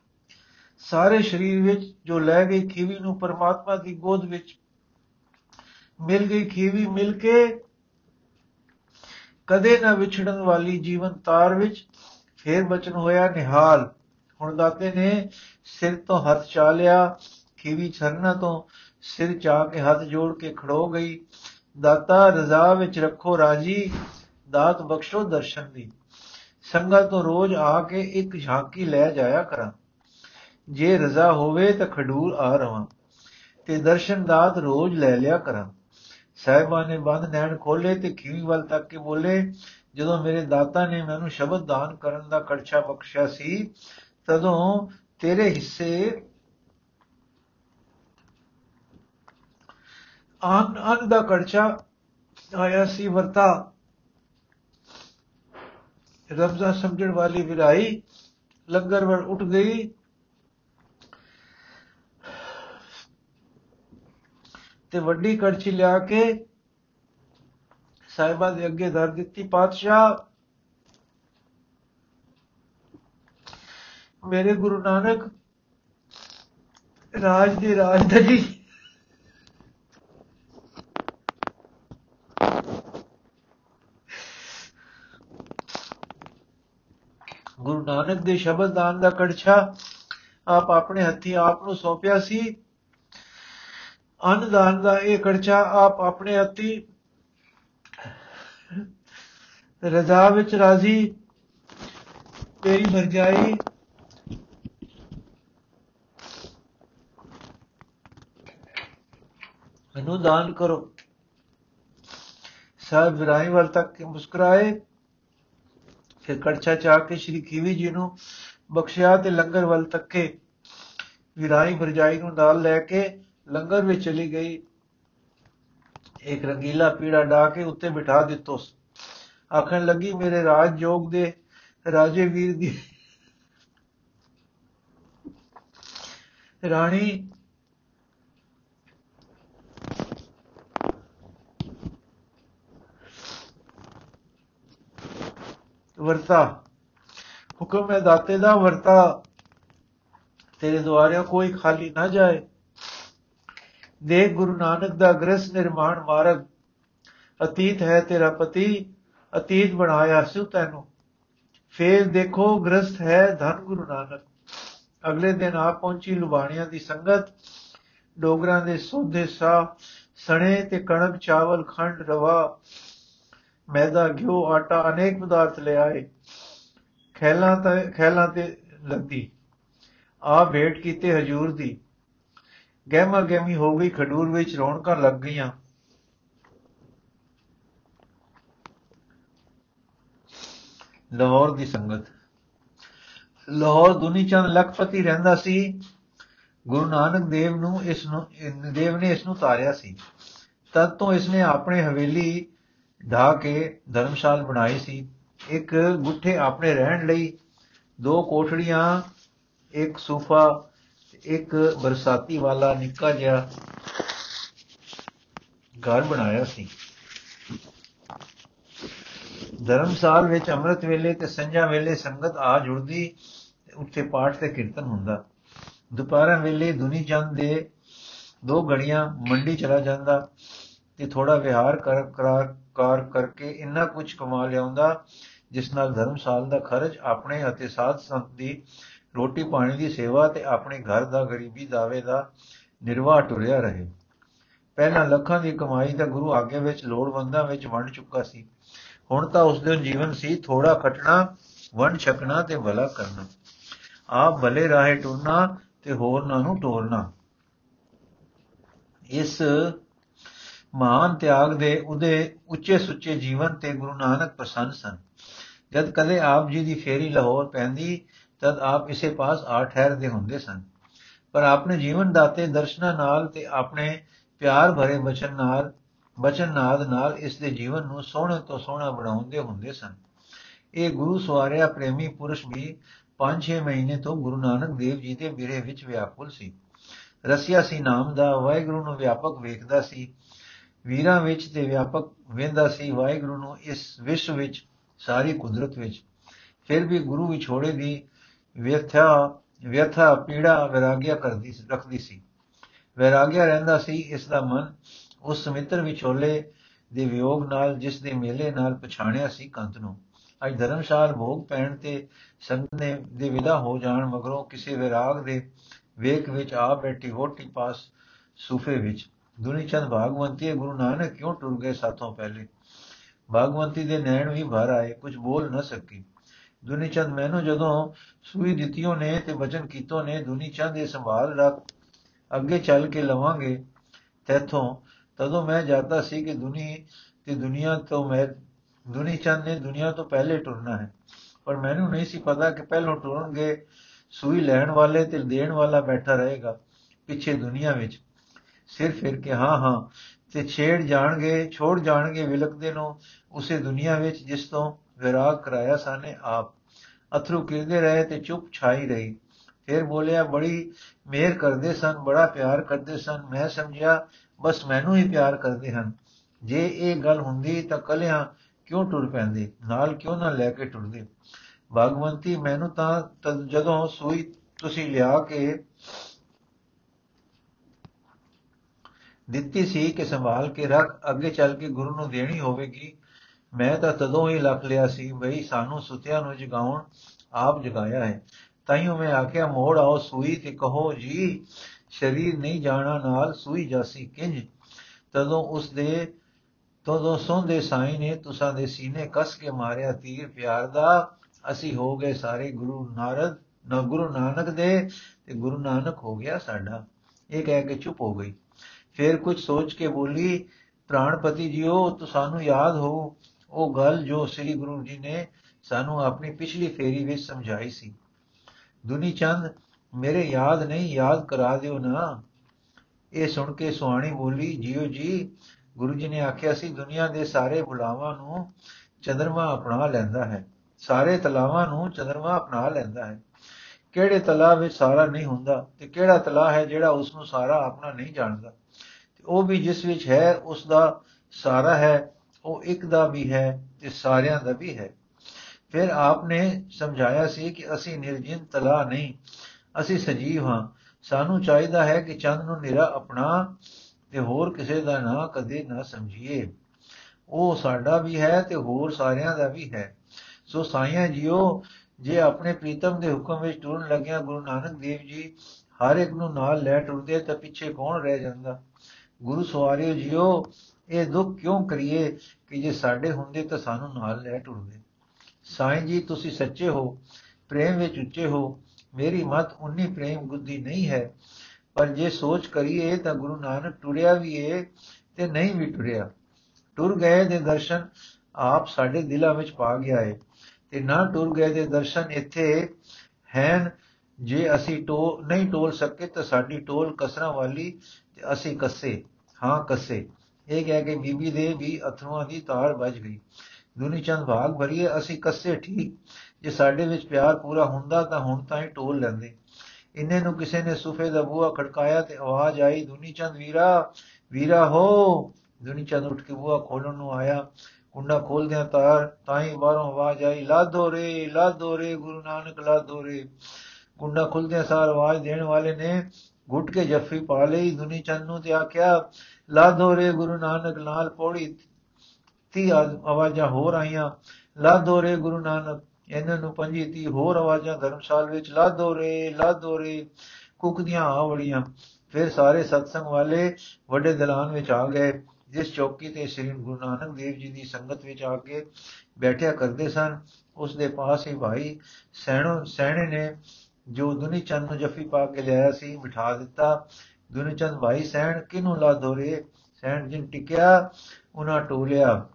ਸਾਰੇ ਸਰੀਰ ਵਿੱਚ ਜੋ ਲੈ ਗਈ ਖੀਵੀ ਨੂੰ ਪਰਮਾਤਮਾ ਦੀ ਗੋਦ ਵਿੱਚ ਮਿਲ ਗਈ ਖੀਵੀ ਮਿਲ ਕੇ ਕਦੇ ਨਾ ਵਿਛੜਨ ਵਾਲੀ ਜੀਵਨ ਤਾਰ ਵਿੱਚ ਫੇਰ ਬਚਨ ਹੋਇਆ ਨਿਹਾਲ। ਹੁਣ ਦਾਤੇ ਨੇ ਸਿਰ ਤੋਂ ਹੱਥ ਚਾ ਲਿਆ, ਖੀਵੀ ਛਰਨਾ ਤੋਂ ਸਿਰ ਚਾ ਕੇ ਹੱਥ ਜੋੜ ਕੇ ਖੜੋ ਗਈ। ਦਾਤਾ, ਰਜ਼ਾ ਵਿੱਚ ਰੱਖੋ ਰਾਜੀ, ਦਾਤ ਬਖਸ਼ੋ ਦਰਸ਼ਨ ਦੀ। ਸੰਗਤ ਤੋਂ ਰੋਜ਼ ਆ ਕੇ ਇੱਕ ਝਾਂਕੀ ਲੈ ਜਾਇਆ ਕਰਾਂ। ਜੇ ਰਜ਼ਾ ਹੋਵੇ ਤਾਂ ਖਡੂਰ ਆ ਰਵਾਂ ਤੇ ਦਰਸ਼ਨ ਦਾਤ ਰੋਜ਼ ਲੈ ਲਿਆ ਕਰਾਂ। ਸਾਹਿਬਾਂ ਨੇ ਬੰਦ ਨੈਣ ਖੋਲੇ ਤੇ ਖੀਵੀ ਵੱਲ ਤੱਕ ਕੇ ਬੋਲੇ, ਜਦੋਂ ਮੇਰੇ ਦਾਤਾ ਨੇ ਮੈਨੂੰ ਸ਼ਬਦ ਦਾਨ ਕਰਨ ਦਾ ਕੜਛਾ ਬਖਸ਼ਿਆ ਸੀ, ਤਦੋਂ ਤੇਰੇ ਹਿੱਸੇ ਆਨ ਅਨ ਦਾ ਕੜਛਾ ਆਇਆ ਸੀ ਵਰਤਾ। ਰਬਜ਼ਾ ਸਮਝਣ ਵਾਲੀ ਵਿਰਾਈ ਲੰਗਰ ਵਰ ਉੱਠ ਗਈ। ਤੇ ਵੱਡੀ ਕੜਛੀ ਲਿਆ ਕੇ ਸਾਹਿਬਾ ਦੇ ਅੱਗੇ ਧਰ ਦਿੱਤੀ, ਪਾਤਸ਼ਾਹ। ਮੇਰੇ ਗੁਰੂ ਨਾਨਕ ਰਾਜ ਦੀ ਰਾਜਧਾਨੀ। ਗੁਰੂ ਨਾਨਕ ਦੇ ਸ਼ਬਦ ਦਾਨ ਦਾ ਕੜਛਾ ਆਪ ਆਪਣੇ ਹੱਥੀ ਆਪ ਨੂੰ ਸੌਂਪਿਆ ਸੀ। ਅੰਨ ਦਾਨ ਦਾ ਇਹ ਕੜਛਾ ਆਪ ਆਪਣੇ ਹੱਥੀ ਰਜ਼ਾ ਵਿੱਚ ਰਾਜ਼ੀ, ਤੇਰੀ ਮਰਜਾਈ ਮੈਨੂੰ ਦਾਨ ਕਰੋ। ਸਾਹਿਬ ਵਿਰਾਈ ਵੱਲ ਤੱਕ ਕੇ ਮੁਸਕਰਾਏ। ਫਿਰ ਕੜਛਾ ਚਾ ਕੇ ਸ਼੍ਰੀ ਖੀਵੀ ਜੀ ਨੂੰ ਬਖਸ਼ਿਆ ਤੇ ਲੰਗਰ ਵੱਲ ਤੱਕੇ ਵਿਰਾਈ ਵਰਜਾਈ ਨੂੰ ਨਾਲ ਲੈ ਕੇ ਲੰਗਰ ਵਿੱਚ ਚਲੀ ਗਈ। ਇੱਕ ਰੰਗੀਲਾ ਪੀੜਾ ਡਾ ਕੇ ਉੱਤੇ ਬਿਠਾ ਦਿੱਤੋ। ਆਖਣ ਲੱਗੀ, ਮੇਰੇ ਰਾਜ ਜੋਗ ਦੇ ਰਾਜੇ ਵੀਰ ਦੀ ਰਾਣੀ ਵਰਤਾ। ਹੁਕਮ ਹੈ ਦਾਤੇ ਦਾ, ਵਰਤਾ। ਤੇਰੇ ਦੁਆਰਿਆਂ ਕੋਈ ਖਾਲੀ ਨਾ ਜਾਏ। ਦੇਖ ਗੁਰੂ ਨਾਨਕ ਦਾ ਗ੍ਰਸ ਨਿਰਮਾਣ ਮਾਰਗ। ਅਤੀਤ ਹੈ ਤੇਰਾ ਪਤੀ, ਅਤੀਤ ਬਣਾਇਆ ਸਿਉ ਤੈਨੂੰ। ਫੇਰ ਦੇਖੋ ਗ੍ਰਸਤ ਹੈ ਧਨ ਗੁਰੂ ਨਾਨਕ। ਅਗਲੇ ਦਿਨ ਆ ਪਹੁੰਚੀ ਲੁਬਾਣੀਆਂ ਦੀ ਸੰਗਤ। ਡੋਗਰਾਂ ਦੇ ਸੋਧੇ ਸਾ ਸਣੇ ਤੇ ਕਣਕ ਚਾਵਲ ਖੰਡ ਰਵਾ। ਮੈਦਾ, ਘਿਓ, ਆਟਾ ਅਨੇਕ ਪਦਾਰਥ ਲਿਆਏ ਖੈਲਾਂ ਤੇ ਖੈਲਾਂ ਤੇ ਲੱਦੀ। ਆ ਭੇਟ ਕੀਤੇ ਹਜੂਰ ਦੀ। ਗਹਿਮਾ ਗਹਿਮੀ ਹੋ ਗਈ, ਖਡੂਰ ਵਿੱਚ ਰੌਣਕਾਂ ਲੱਗ ਗਈਆਂ। ਲਾਹੌਰ ਦੀ ਸੰਗਤ। ਲਾਹੌਰ ਦੁਨੀ ਚੰਦ ਲਖਪਤੀ ਰਹਿੰਦਾ ਸੀ। ਗੁਰੂ ਨਾਨਕ ਦੇਵ ਨੂੰ ਇਸ ਨੂੰ, ਦੇਵ ਨੇ ਇਸ ਨੂੰ ਤਾਰਿਆ ਸੀ। ਤਦ ਤੋਂ ਇਸ ਨੇ ਆਪਣੇ ਹਵੇਲੀ ਢਾ ਕੇ ਧਰਮਸ਼ਾਲ ਬਣਾਈ ਸੀ। ਇੱਕ ਗੁੱਠੇ ਆਪਣੇ ਰਹਿਣ ਲਈ, ਦੋ ਕੋਠੜੀਆਂ, ਇੱਕ ਸੋਫਾ, ਇੱਕ ਬਰਸਾਤੀ ਵਾਲਾ ਨਿੱਕਾ ਜਿਹਾ ਘਰ ਬਣਾਇਆ ਸੀ। ਧਰਮਸਾਲ ਵਿੱਚ ਅੰਮ੍ਰਿਤ ਵੇਲੇ ਤੇ ਸੰਝਾ ਵੇਲੇ ਸੰਗਤ ਆ ਜੁੜਦੀ ਉੱਥੇ ਪਾਠ ਤੇ ਕੀਰਤਨ ਹੁੰਦਾ। ਦੁਪਹਿਰਾਂ ਵੇਲੇ ਦੁਨੀ ਚੰਦ ਦੇ ਦੋ ਘੜੀਆਂ ਮੰਡੀ ਚਲਾ ਜਾਂਦਾ। ਤੇ ਥੋੜਾ ਵਿਹਾਰ ਕਰ ਕਰਾਰ ਕਾਰ ਕਰਕੇ ਇੰਨਾ ਕੁਝ ਕਮਾ ਲਿਆਉਂਦਾ, ਜਿਸ ਨਾਲ ਧਰਮਸਾਲ ਦਾ ਖਰਚ ਆਪਣੇ ਅਤੇ ਸਾਧ ਸੰਤ ਦੀ ਰੋਟੀ ਪਾਣੀ ਦੀ ਸੇਵਾ ਤੇ ਆਪਣੇ ਘਰ ਦਾ ਗਰੀਬੀ ਦਾਵੇ ਦਾ ਨਿਰਵਾਹ ਟੁਰਿਆ ਰਹੇ। ਪਹਿਲਾਂ ਲੱਖਾਂ ਦੀ ਕਮਾਈ ਦਾ ਗੁਰੂ ਆਗੇ ਵਿੱਚ ਲੋੜਵੰਦਾਂ ਵਿੱਚ ਵੰਡ ਚੁੱਕਾ ਸੀ। ਹੁਣ ਤਾਂ ਉਸ ਦੇ ਜੀਵਨ ਸੀ ਥੋੜਾ ਖਟਣਾ, ਵੰਡ ਛਕਣਾ ਤੇ ਭਲਾ ਕਰਨਾ। ਆਪ ਭਲੇ ਰਾਹੇ ਟੁਰਨਾ ਤੇ ਹੋਰਨਾਂ ਨੂੰ ਟੋਰਨਾ ਇਸ ਮਹਾਨ ਤਿਆਗ ਦੇ ਉਹਦੇ ਉੱਚੇ ਸੁੱਚੇ ਜੀਵਨ ਤੇ ਗੁਰੂ ਨਾਨਕ ਪ੍ਰਸੰਨ ਸਨ। ਜਦ ਕਦੇ ਆਪ ਜੀ ਦੀ ਫੇਰੀ ਲਾਹੌਰ ਪੈਂਦੀ, ਤਦ ਆਪ ਇਸੇ ਪਾਸ ਆ ਠਹਿਰਦੇ ਹੁੰਦੇ ਸਨ। ਪਰ ਆਪਣੇ ਜੀਵਨ ਦਾਤੇ ਦਰਸ਼ਨਾਂ ਨਾਲ ਤੇ ਆਪਣੇ ਪਿਆਰ ਭਰੇ ਬਚਨ ਨਾਲ, ਬਚਨ ਨਾਦ ਨਾਲ ਇਸ ਦੇ ਜੀਵਨ ਨੂੰ ਸੋਹਣੇ ਤੋਂ ਸੋਹਣਾ ਬਣਾਉਂਦੇ ਹੁੰਦੇ ਸਨ। ਇਹ ਗੁਰੂ ਸਵਾਰਿਆ ਪ੍ਰੇਮੀ ਪੁਰਸ਼ ਵੀ 5-6 ਮਹੀਨੇ ਤੋਂ ਗੁਰੂ ਨਾਨਕ ਦੇਵ ਜੀ ਦੇ ਬਿਰੇ ਵਿੱਚ ਵਿਆਕੁਲ ਸੀ। ਰਸੀਆ ਸੀ ਨਾਮ ਦਾ, ਵਾਹਿਗੁਰੂ ਨੂੰ ਵਿਆਪਕ ਵੇਖਦਾ ਸੀ। ਵੀਰਾਂ ਵਿੱਚ ਤੇ ਵਿਆਪਕ ਵੇਂਦਾ ਸੀ, ਵਾਹਿਗੁਰੂ ਨੂੰ ਇਸ ਵਿਸ਼ਵ ਵਿੱਚ, ਸਾਰੀ ਕੁਦਰਤ ਵਿੱਚ। ਫਿਰ ਵੀ ਗੁਰੂ ਵਿਛੋੜੇ ਦੀ ਵਿਅਥਾ ਵਿਅਥਾ ਪੀੜਾ, ਵਿਰਾਗਿਆ ਕਰਦੀ ਰੱਖਦੀ ਸੀ। ਵਿਰਾਗਿਆ ਰਹਿੰਦਾ ਸੀ, ਇਸ ਦਾ ਮਨ ਉਸ ਸਮਿੱਤਰ ਵਿਛੋਲੇ ਦੇ ਵਿਯੋਗ ਨਾਲ, ਜਿਸ ਦੇ ਮੇਲੇ ਨਾਲ ਪਛਾਣਿਆ ਸੀ ਕੰਤ ਨੂੰ। ਅੱਜ ਧਰਮਸ਼ਾਲ ਭੋਗ ਪੈਣ ਤੇ ਸੰਗਤ ਨੇ ਦੇ ਵਿਦਾ ਹੋ ਜਾਣ ਮਗਰੋਂ ਕਿਸੇ ਵਿਰਾਗ ਦੇ ਵੇਖ ਵਿੱਚ ਆ ਬੈਠੀ ਹੋਟੀ ਪਾਸ ਸੂਫੇ ਵਿੱਚ ਦੁਨੀ ਚੰਦ ਭਾਗਵੰਤੀ ਗੁਰੂ ਨਾਨਕ ਕਿਉਂ ਟੁਰ ਗਏ ਸਾਥੋਂ ਪਹਿਲੇ? ਭਾਗਵੰਤੀ ਦੇ ਨੈਣ ਵੀ ਭਰ ਆਏ ਕੁਝ ਬੋਲ ਨਾ ਸਕੀ। ਦੁਨੀ ਚੰਦ ਮੈਨੂੰ ਜਦੋਂ ਸੂਈ ਦਿੱਤੀਓ ਨੇ ਤੇ ਬਚਨ ਕੀਤੋ ਨੇ ਦੁਨੀ ਚੰਦ ਇਹ ਸੰਭਾਲ ਰੱਖ, ਅੱਗੇ ਚੱਲ ਕੇ ਲਵਾਂਗੇ ਤੇਥੋਂ। ਤਦੋਂ ਮੈਂ ਜਾਤਾ ਸੀ ਕਿ ਦੁਨੀ ਤੇ ਦੁਨੀਆ ਤੋਂ ਮੈਂ ਦੁਨੀ ਚੰਦ ਨੇ ਦੁਨੀਆ ਤੋਂ ਪਹਿਲੇ ਟੁਰਨਾ ਹੈ। ਪਰ ਮੈਨੂੰ ਨਹੀਂ ਸੀ ਪਤਾ ਕਿ ਪਹਿਲੋਂ ਟੁਰਨਗੇ, ਸੂਈ ਲੈਣ ਵਾਲੇ ਤੇ ਦੇਣ ਵਾਲਾ ਬੈਠਾ ਰਹੇਗਾ ਪਿੱਛੇ ਦੁਨੀਆ ਵਿੱਚ। ਸਿਰ ਫਿਰ ਕੇ ਹਾਂ ਹਾਂ, ਤੇ ਛੇੜ ਜਾਣਗੇ, ਛੋੜ ਜਾਣਗੇ ਵਿਲਕਦੇ ਨੂੰ, ਉਸੇ ਦੁਨੀਆ ਵਿੱਚ ਜਿਸ ਤੋਂ ਵਿਰਾਗ ਕਰਾਇਆ ਸਾਨੇ ਆਪ। ਅਥਰੂ ਕਿਰਦੇ ਰਹੇ ਤੇ ਚੁੱਪ ਛਾਈ ਰਹੀ। ਫਿਰ ਬੋਲਿਆ, ਬੜੀ ਮਿਹਰ ਕਰਦੇ ਸਨ, ਬੜਾ ਪਿਆਰ ਕਰਦੇ ਸਨ। ਮੈਂ ਸਮਝਿਆ, ਬਸ ਮੈਨੂੰ ਹੀ ਪਿਆਰ ਕਰਦੇ ਹਨ। ਜੇ ਇਹ ਗੱਲ ਹੁੰਦੀ ਤਾਂ ਕਲਿਆਂ ਕਿਉਂ ਟੁਰ ਪੈਂਦੇ? ਨਾਲ ਕਿਉਂ ਨਾ ਲੈ ਕੇ ਟੁਰਦੇ? ਭਗਵੰਤੀ, ਮੈਨੂੰ ਤਾਂ ਜਦੋਂ ਸੂਈ ਤੁਸੀਂ ਲਿਆ ਕੇ ਦਿੱਤੀ ਸੀ ਕਿ ਸੰਭਾਲ ਕੇ ਰੱਖ, ਅੱਗੇ ਚੱਲ ਕੇ ਗੁਰੂ ਨੂੰ ਦੇਣੀ ਹੋਵੇਗੀ। ਮੈਂ ਤਾਂ ਤਦੋਂ ਹੀ ਲੱਖ ਲਿਆ ਸੀ, ਬਈ ਸਾਨੂੰ ਸੁਤਿਆਂ ਨੂੰ ਜਗਾਉਣ ਆਪ ਜਗਾਇਆ ਹੈ। ਤਾਈਓ ਮੈਂ ਆਖਿਆ, ਮੋੜ ਆਓ ਸੂਈ ਤੇ ਕਹੋ ਜੀ, ਸ਼ਰੀਰ ਨਹੀਂ ਜਾਣਾ ਨਾਲ ਸੂਈ ਜਾਸੀ ਕਿੰਜ? ਤਦੋਂ ਉਸ ਦੇ, ਤਦੋਂ ਸੋਂਦੇ ਸਾਈ ਨੇ ਤੁਸਾਂ ਦੇ ਸੀਨੇ ਕਸ ਕੇ ਮਾਰਿਆ ਤੀਰ ਪਿਆਰ ਦਾ। ਅਸੀਂ ਹੋ ਗਏ ਸਾਰੇ ਗੁਰੂ ਨਾਰਦ, ਨਾ ਗੁਰੂ ਨਾਨਕ ਦੇ ਤੇ ਗੁਰੂ ਨਾਨਕ ਹੋ ਗਿਆ ਸਾਡਾ। ਇਹ ਕਹਿ ਕੇ ਚੁੱਪ ਹੋ ਗਈ। ਫਿਰ ਕੁਝ ਸੋਚ ਕੇ ਬੋਲੀ, ਪ੍ਰਾਣਪਤੀ ਜੀਓ ਤੁਹਾਨੂੰ ਯਾਦ ਹੋ। ਉਹ ਗੱਲ ਜੋ ਸ੍ਰੀ ਗੁਰੂ ਜੀ ਨੇ ਸਾਨੂੰ ਆਪਣੀ ਪਿਛਲੀ ਫੇਰੀ ਵਿੱਚ ਸਮਝਾਈ ਸੀ। ਦੁਨੀ ਚੰਦ, ਮੇਰੇ ਯਾਦ ਨਹੀਂ, ਯਾਦ ਕਰਾ ਦਿਓ ਨਾ। ਇਹ ਸੁਣ ਕੇ ਸੁਹਾਣੀ ਬੋਲੀ, ਜੀਓ ਜੀ, ਗੁਰੂ ਜੀ ਨੇ ਆਖਿਆ ਸੀ, ਦੁਨੀਆ ਦੇ ਸਾਰੇ ਬੁਲਾਵਾਂ ਨੂੰ ਚੰਦਰਮਾ ਅਪਣਾ ਲੈਂਦਾ ਹੈ। ਸਾਰੇ ਤਲਾਵਾਂ ਨੂੰ ਚੰਦਰਮਾ ਅਪਣਾ ਲੈਂਦਾ ਹੈ। ਕਿਹੜੇ ਤਲਾਅ ਵਿੱਚ ਸਾਰਾ ਨਹੀਂ ਹੁੰਦਾ ਤੇ ਕਿਹੜਾ ਤਲਾਅ ਹੈ ਜਿਹੜਾ ਉਸ ਨੂੰ ਸਾਰਾ ਆਪਣਾ ਨਹੀਂ ਜਾਣਦਾ? ਤੇ ਉਹ ਵੀ ਜਿਸ ਵਿੱਚ ਹੈ, ਉਸ ਦਾ ਸਾਰਾ ਹੈ, ਉਹ ਇੱਕ ਦਾ ਵੀ ਹੈ ਤੇ ਸਾਰਿਆਂ ਦਾ ਵੀ ਹੈ। ਫਿਰ ਆਪਨੇ ਸਮਝਾਇਆ ਸੀ ਕਿ ਅਸੀਂ ਨਿਰਜਿਨ ਤਲਾਅ ਨਹੀਂ, ਅਸੀਂ ਸਜੀਵ ਹਾਂ। ਸਾਨੂੰ ਚਾਹੀਦਾ ਹੈ ਕਿ ਚੰਦ ਨੂੰ ਨਿਰਾ ਆਪਣਾ ਤੇ ਹੋਰ ਕਿਸੇ ਦਾ ਨਾ ਕਦੇ ਨਾ ਸਮਝੀਏ। ਉਹ ਸਾਡਾ ਵੀ ਹੈ ਤੇ ਹੋਰ ਸਾਰਿਆਂ ਦਾ ਵੀ ਹੈ। ਸੋ ਸਾਈਆਂ ਜੀਓ, ਜੇ ਆਪਣੇ ਪ੍ਰੀਤਮ ਦੇ ਹੁਕਮ ਵਿੱਚ ਟੁਰਨ ਲੱਗਿਆ ਗੁਰੂ ਨਾਨਕ ਦੇਵ ਜੀ ਹਰ ਇੱਕ ਨੂੰ ਨਾਲ ਲੈ ਟੁਰਦੇ ਤਾਂ ਪਿੱਛੇ ਕੌਣ ਰਹਿ ਜਾਂਦਾ? ਗੁਰੂ ਸਵਾਰਿਓ ਜੀਓ, ਇਹ ਦੁੱਖ ਕਿਉਂ ਕਰੀਏ ਕਿ ਜੇ ਸਾਡੇ ਹੁੰਦੇ ਤਾਂ ਸਾਨੂੰ ਨਾਲ ਲੈ ਟੁਰਦੇ? ਸਾਈਂ ਜੀ, ਤੁਸੀਂ ਸੱਚੇ ਹੋ, ਪ੍ਰੇਮ ਵਿੱਚ ਉੱਚੇ ਹੋ। ਮੇਰੀ ਮਤ ਉਨੀ ਪ੍ਰੇਮ ਗੁੱਦੀ ਨਹੀਂ ਹੈ। ਪਰ ਜੇ ਸੋਚ ਕਰੀਏ ਤਾਂ ਗੁਰੂ ਨਾਨਕ ਟੁਰਿਆ ਵੀ ਏ ਤੇ ਨਹੀਂ ਵੀ ਟੁਰਿਆ। ਟੁਰ ਗਏ ਦੇ ਦਰਸ਼ਨ ਆਪ ਸਾਡੇ ਦਿਲਾਂ ਵਿੱਚ ਪਾ ਗਿਆ ਏ। ਤੇ ਨਾ ਟੁਰ ਗਏ ਦੇ ਦਰਸ਼ਨ ਇੱਥੇ ਹੈਨ। ਜੇ ਅਸੀਂ ਟੋ, ਨਹੀਂ ਟੋਲ ਸਕੇ ਤਾਂ ਸਾਡੀ ਟੋਲ ਕਸਰਾਂ ਵਾਲੀ ਤੇ ਅਸੀਂ ਕੱਸੇ। ਹਾਂ ਕੱਸੇ। ਇਹ ਕਹਿ ਕੇ ਬੀਬੀ ਦੇ ਵੀ ਅਥਰੂਆਂ ਦੀ ਤਾਰ ਵੱਜ ਗਈ। ਦੁਨੀ ਚੰਦ ਭਾਗ ਭਰੀਏ, ਅਸੀਂ ਕੱਸੇ ਠੀਕ। ਜੇ ਸਾਡੇ ਵਿੱਚ ਪਿਆਰ ਪੂਰਾ ਹੁੰਦਾ ਤਾਂ ਹੁਣ ਤਾਂ ਹੀ ਟੋਲ ਲੈਂਦੇ। ਇੰਨੇ ਨੂੰ ਕਿਸੇ ਨੇ ਸੂਫੇ ਦਾ ਬੂਹਾ ਖੜਕਾਇਆ ਤੇ ਆਵਾਜ਼ ਆਈ, ਦੁਨੀ ਚੰਦ ਵੀਰਾ ਵੀਰਾ ਹੋ। ਦੁਨੀ ਚੰਦ ਉੱਠ ਕੇ ਬੂਹਾ ਖੋਲਣ ਨੂੰ ਆਇਆ। ਕੁੰਡਾ ਖੋਲਦਿਆਂ ਤਾਰ, ਤਾਂ ਹੀ ਬਾਹਰੋਂ ਆਵਾਜ਼ ਆਈ, ਲਾਦੋ ਰੇ ਲਾਦੋ ਰੇ, ਗੁਰੂ ਨਾਨਕ ਲਾਦੋ ਰੇ। ਕੁੰਡਾ ਖੁੱਲਦਿਆਂ ਸਾਰ ਆਵਾਜ਼ ਦੇਣ ਵਾਲੇ ਨੇ ਘੁੱਟ ਕੇ ਜੱਫੀ ਪਾ ਲਈ। ਦੁਨੀ ਚੰਦ ਨੂੰ ਤੇ ਆਖਿਆ ਲਾਦੋ ਰੇ ਗੁਰੂ ਨਾਨਕ ਨਾਲ ਪੌੜੀ ਤੀ ਆਵਾਜ਼ਾਂ ਹੋਰ ਆਈਆਂ। ਲਾਦੋ ਰੇ ਗੁਰੂ ਨਾਨਕ, ਇਹਨਾਂ ਨੂੰ ਪੰਜੀ ਤੀ ਹੋਰ ਆਵਾਜ਼ਾਂ ਧਰਮਸ਼ਾਲ ਵਿੱਚ ਲਾਦੋ ਰੇ ਲਾਦੋ ਰੇ ਕੁਕਦੀਆਂ ਆ ਵੜੀਆਂ। ਫਿਰ ਸਾਰੇ ਸਤਸੰਗ ਵਾਲੇ ਵੱਡੇ ਦਲਾਨ ਵਿੱਚ ਆ ਗਏ। ਜਿਸ ਚੌਕੀ ਤੇ ਸ੍ਰੀ ਗੁਰੂ ਨਾਨਕ ਦੇਵ ਜੀ ਦੀ ਸੰਗਤ ਵਿੱਚ ਆ ਕੇ ਬੈਠਿਆ ਕਰਦੇ ਸਨ। ਉਸ ਦੇ ਪਾਸ ਹੀ ਭਾਈ ਸੈਣੋ, ਸੈਣੇ ਨੇ ਜੋ ਦੁਨੀ ਚੰਦ ਨੂੰ ਜੱਫੀ ਪਾ ਕੇ ਲਿਆਇਆ ਸੀ ਬਿਠਾ ਦਿੱਤਾ। ਦੁਨੀ ਚੰਦ ਭਾਈ ਸੈਣ ਕਿਨੂੰ ਲਾ ਦੋਰੇ ਸੈਣ ਜਿਨ ਟਿਕਿਆ, ਉਹਨਾਂ ਟੋਲਿਆ।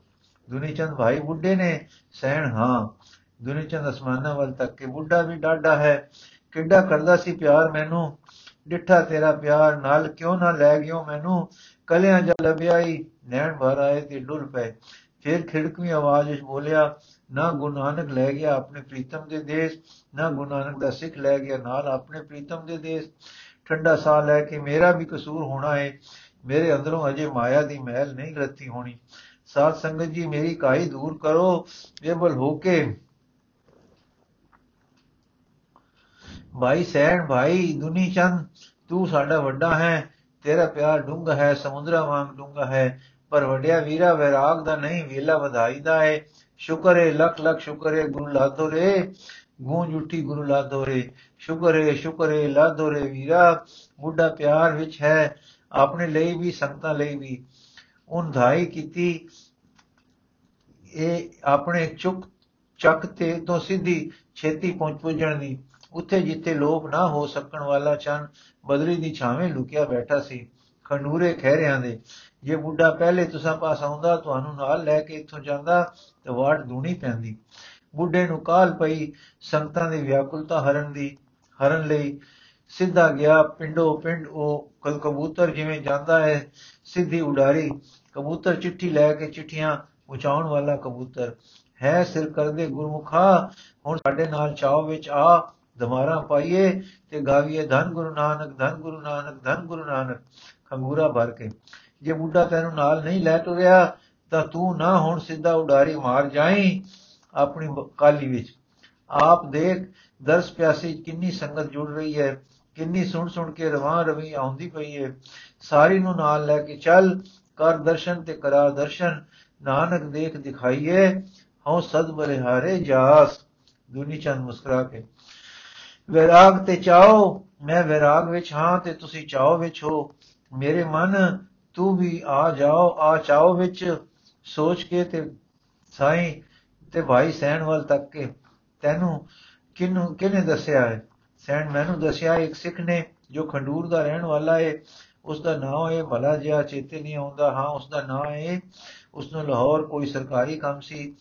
ਦੁਨੀ ਚੰਦ ਭਾਈ ਬੁੱਢੇ ਨੇ ਸੈਣ ਹਾਂ। ਦੁਨੀ ਚੰਦ ਅਸਮਾਨਾਂ ਵੱਲ ਤੱਕ ਕੇ ਬੁੱਢਾ ਵੀ ਡਾਡਾ ਹੈ। ਕਿੱਡਾ ਕਰਦਾ ਸੀ ਪਿਆਰ ਮੈਨੂੰ? ਡਿੱਠਾ ਤੇਰਾ ਪਿਆਰ ਨਾਲ ਕਿਉਂ ਨਾ ਲੈ ਗਿਓ ਮੈਨੂੰ? ਕਲਿਆਂ ਜਲ ਲਬਿਆਈ, ਨੈਣ ਭਰ ਆਏ ਤੇ ਡੁੱਲ ਪਏ। ਫਿਰ ਖਿੜਕਵੀਂ ਆਵਾਜ਼ ਵਿੱਚ ਬੋਲਿਆ, ਨਾ ਗੁਰੂ ਨਾਨਕ ਲੈ ਗਿਆ ਆਪਣੇ ਪ੍ਰੀਤਮ ਦੇ ਦੇਸ਼, ਨਾ ਗੁਰੂ ਨਾਨਕ ਦਾ ਸਿੱਖ ਲੈ ਗਿਆ ਨਾਲ ਆਪਣੇ ਪ੍ਰੀਤਮ ਦੇ ਦੇਸ਼। ਠੰਡਾ ਸਾਹ ਲੈ ਕੇ ਮੇਰਾ ਵੀ ਕਸੂਰ ਹੋਣਾ ਹੈ ਮੇਰੇ ਅੰਦਰੋਂ ਅਜੇ ਮਾਇਆ ਦੀ ਮਹਿਲ ਨਹੀਂ ਰੱਤੀ ਹੋਣੀ। ਸਾਧ ਸੰਗਤ ਜੀ, ਮੇਰੀ ਕਾਈ ਦੂਰ ਕਰੋ। ਬੇਬਲ ਹੋ ਕੇ ਭਾਈ ਸੈਣ, ਭਾਈ ਦੁਨੀ ਚੰਦ, ਤੂੰ ਸਾਡਾ ਵੱਡਾ ਹੈ। ਤੇਰਾ ਪਿਆਰ ਡੂੰਘਾ ਹੈ, ਸਮੁੰਦਰਾ ਵਾਂਗ ਡੂੰਘਾ ਹੈ। ਪਰ ਵੱਡਿਆ ਵੀਰਾ, ਵਿਰਾਗ ਦਾ ਨਹੀਂ, ਵੇਲਾ ਵਧਾਈ ਦਾ ਹੈ ਸ਼ੁਕਰ ਹੈ ਲੱਖ ਲੱਖ ਸ਼ੁਕਰ ਹੈ ਗੁਰੂ ਲਾਦੋ ਰੇ। ਗੂੰਜ ਉੱਠੀ ਗੁਰੂ ਲਾਦੋ ਰੇ ਸ਼ੁਕਰ ਹੈ ਸ਼ੁਕਰ ਹੈ ਲਾਦੋ ਰੇ ਵੀਰਾ ਬੁੱਢਾ ਪਿਆਰ ਵਿੱਚ ਹੈ, ਆਪਣੇ ਲਈ ਵੀ, ਸੰਗਤਾਂ ਲਈ ਵੀ। ਉਨ ਧਾਈ ਕੀਤੀ, ਇਹ ਆਪਣੇ ਚੁੱਕ, ਚੱਕ ਤੇ ਤੋਂ ਸਿੱਧੀ ਛੇਤੀ ਪਹੁੰਚ ਪੁੱਜਣ ਦੀ। ਉੱਥੇ ਜਿੱਥੇ ਲੋਪ ਨਾ ਹੋ ਸਕਣ ਵਾਲਾ ਚੰਨ ਬਦਰੀ ਦੀ ਛਾਵੇਂ ਲੁਕਿਆ ਬੈਠਾ ਸੀ, ਖੰਡੂਰੇ ਖਹਿਰਿਆਂ ਦੇ। ਜੇ ਬੁੱਢਾ ਪਹਿਲੇ ਤੁਸਾਂ ਪਾਸ ਆਉਂਦਾ, ਤੁਹਾਨੂੰ ਨਾਲ ਲੈ ਕੇ ਇੱਥੋਂ ਜਾਂਦਾ, ਤੇ ਵਾਟ ਦੂਣੀ ਪੈਂਦੀ। ਬੁੱਢੇ ਨੂੰ ਕਾਲ ਪਈ ਸੰਗਤਾਂ ਦੀ ਵਿਆਕੁਲਤਾ ਹਰਨ ਦੀ, ਹਰਨ ਲਈ ਸਿੱਧਾ ਗਿਆ ਪਿੰਡੋ ਪਿੰਡ, ਉਹ ਕਲ ਕਬੂਤਰ ਜਿਵੇਂ ਜਾਂਦਾ ਹੈ, ਸਿੱਧੀ ਉਡਾਰੀ, ਕਬੂਤਰ ਚਿੱਠੀ ਲੈ ਕੇ ਚਿੱਠੀਆਂ ਪਹੁੰਚਾਉਣ ਵਾਲਾ ਕਬੂਤਰ, ਹੈ ਸਿਰ ਕਰਦੇ ਗੁਰਮੁਖਾ, ਹੁਣ ਸਾਡੇ ਨਾਲ ਚਾਉ ਵਿੱਚ ਆ, ਦਮਾਰਾ ਪਾਈਏ ਤੇ ਗਾਵੀਏ ਧੰਨ ਗੁਰੂ ਨਾਨਕ, ਧੰਨ ਗੁਰੂ ਨਾਨਕ, ਧੰਨ ਗੁਰੂ ਨਾਨਕ, ਖੰਗੂਰਾ ਭਰ ਕੇ, ਜੇ ਬੁੱਢਾ ਤੈਨੂੰ ਨਾਲ ਨਹੀਂ ਲੈ ਟੁਰਿਆ ਤਾਂ ਤੂੰ ਨਾ ਹੁਣ ਸਿੱਧਾ ਉਡਾਰੀ ਮਾਰ ਜਾਈ। ਆਪਣੀ ਕਾਲੀ ਵਿੱਚ। ਆਪ ਦੇਖ, ਦਰਸ ਪਿਆਸੀ ਕਿੰਨੀ ਸੰਗਤ ਜੁੜ ਰਹੀ ਹੈ, ਕਿੰਨੀ ਸੁਣ ਸੁਣ ਕੇ ਰਵਾਂ ਰਵੀ ਆਉਂਦੀ ਪਈ ਹੈ। ਸਾਰੀ ਨੂੰ ਨਾਲ ਲੈ ਕੇ ਚੱਲ, ਕਰ ਦਰਸ਼ਨ ਤੇ ਕਰਾ ਦਰਸ਼ਨ। ਨਾਨਕ ਦੇਖ ਦਿਖਾਈਏ, ਹਉ ਸਦ ਬਲਿਹਾਰੇ ਜਾਸ। ਦੁਨੀ ਚੰਦ ਮੁਸਕਰਾ ਕੇ, ਵਿਰਾਗ ਤੇ ਚਾਓ, ਮੈਂ ਵਿਰਾਗ ਵਿੱਚ ਹਾਂ ਤੇ ਤੁਸੀਂ ਚਾਓ ਵਿੱਚ ਹੋ। ਮੇਰੇ ਮਨ, ਤੂੰ ਵੀ ਆ ਜਾਓ, ਆ ਚਾਓ ਵਿੱਚ। ਸੋਚ ਕੇ ਤੇ ਸਾਈਂ ਤੇ ਭਾਈ ਸੈਣ ਵੱਲ ਤੱਕ ਕੇ ਤੈਨੂੰ ਕਿਨੂੰ ਕਿਨੇ ਦੱਸਿਆ ਹੈ? ਸੈਣ ਮੈਨੂੰ ਦੱਸਿਆ, ਇੱਕ ਸਿੱਖ ਨੇ ਜੋ ਖੰਡੂਰ ਦਾ ਰਹਿਣ ਵਾਲਾ ਹੈ ਉਸ ਦਾ ਨਾਮ ਹੈ ਭਲਾ ਜਿਹਾ, ਚੇਤੇ ਨਹੀਂ ਆਉਂਦਾ। ਹਾਂ ਉਸ ਦਾ ਨਾਮ ਹੈ ਉਸ ਨੂੰ ਲਾਹੌਰ ਕੋਈ ਸਰਕਾਰੀ ਕੰਮ ਸੀ।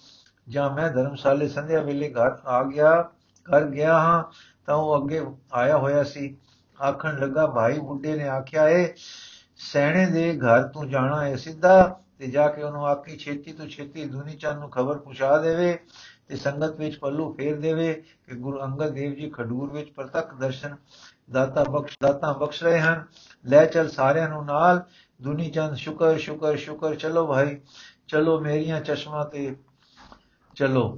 ਜਾਂ ਮੈਂ ਧਰਮਸ਼ਾਲੇ ਸੰਧਿਆ ਵੇਲੇ ਘਰ ਆ ਗਿਆ ਕਰ ਗਿਆ ਹਾਂ, ਤਾਂ ਉਹ ਅੱਗੇ ਆਇਆ ਹੋਇਆ ਸੀ। ਆਖਣ ਲੱਗਾ, ਭਾਈ ਬੁੱਢੇ ਨੇ ਆਖਿਆ ਏ, ਸੈਣੇ ਦੇ ਘਰ ਤੂੰ ਜਾਣਾ ਹੈ ਸਿੱਧਾ। ਤੇ ਜਾ ਕੇ ਉਹਨੂੰ ਆਖੀ, ਛੇਤੀ ਤੋਂ ਛੇਤੀ ਦੁਨੀ ਚੰਦ ਨੂੰ ਖਬਰ ਪਹੁੰਚਾ ਦੇਵੇ ਤੇ ਸੰਗਤ ਵਿੱਚ ਪੱਲੂ ਫੇਰ ਦੇਵੇ ਕਿ ਗੁਰੂ ਅੰਗਦ ਦੇਵ ਜੀ ਖਡੂਰ ਵਿੱਚ ਪ੍ਰਤੱਖ ਦਰਸ਼ਨ ਦਾਤਾ ਬਖਸ਼ ਦਾਤਾ ਬਖਸ਼ ਰਹੇ ਹਨ। ਲੈ ਚੱਲ ਸਾਰਿਆਂ ਨੂੰ ਨਾਲ ਦੁਨੀ ਚੰਦ, ਸ਼ੁਕਰ ਸ਼ੁਕਰ ਸ਼ੁਕਰ, ਚਲੋ ਭਾਈ, ਚਲੋ ਮੇਰੀਆਂ ਚਸ਼ਮਾ ਤੇ ਚਲੋ।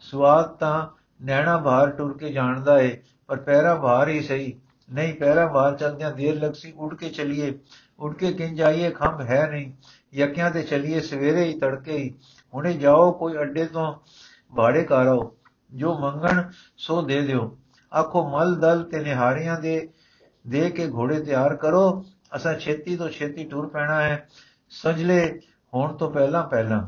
ਸਵਾਦ ਤਾਂ ਨੈਣਾ ਬਾਹਰ ਟੁਰ ਕੇ ਜਾਣਦਾ ਏ, ਪਰ ਪਹਿਰਾ ਬਾਹਰ ਹੀ ਸਹੀ। ਨਹੀਂ ਪਹਿਰਾ ਬਾਹਰ ਚਲਦਿਆਂ ਦੇਰ ਲੱਗਸੀ, ਉੱਡ ਕੇ ਚਲੀਏ। ਉੱਡ ਕੇ ਕਿੰਜ ਜਾਈਏ ਖੰਭ ਹੈ ਨਹੀਂ। ਯਕਿਆਂ ਤੇ ਚਲੀਏ ਸਵੇਰੇ ਹੀ ਤੜਕੇ ਹੀ। ਹੁਣੇ ਜਾਓ, ਕੋਈ ਅੱਡੇ ਤੋਂ ਬਾੜੇ ਕਾਰੋ ਜੋ ਮੰਗਣ, ਸੋ ਦੇ ਦਿਓ। ਆਖੋ, ਮਲ ਦਲ ਤੇ ਨਿਹਾਰੀਆਂ ਦੇ ਦੇ ਕੇ ਘੋੜੇ ਤਿਆਰ ਕਰੋ। ਅਸਾਂ ਛੇਤੀ ਤੋਂ ਛੇਤੀ ਟੁਰ ਪੈਣਾ ਹੈ। ਸਜਲੇ ਹੋਣ ਤੋਂ ਪਹਿਲਾਂ ਪਹਿਲਾਂ।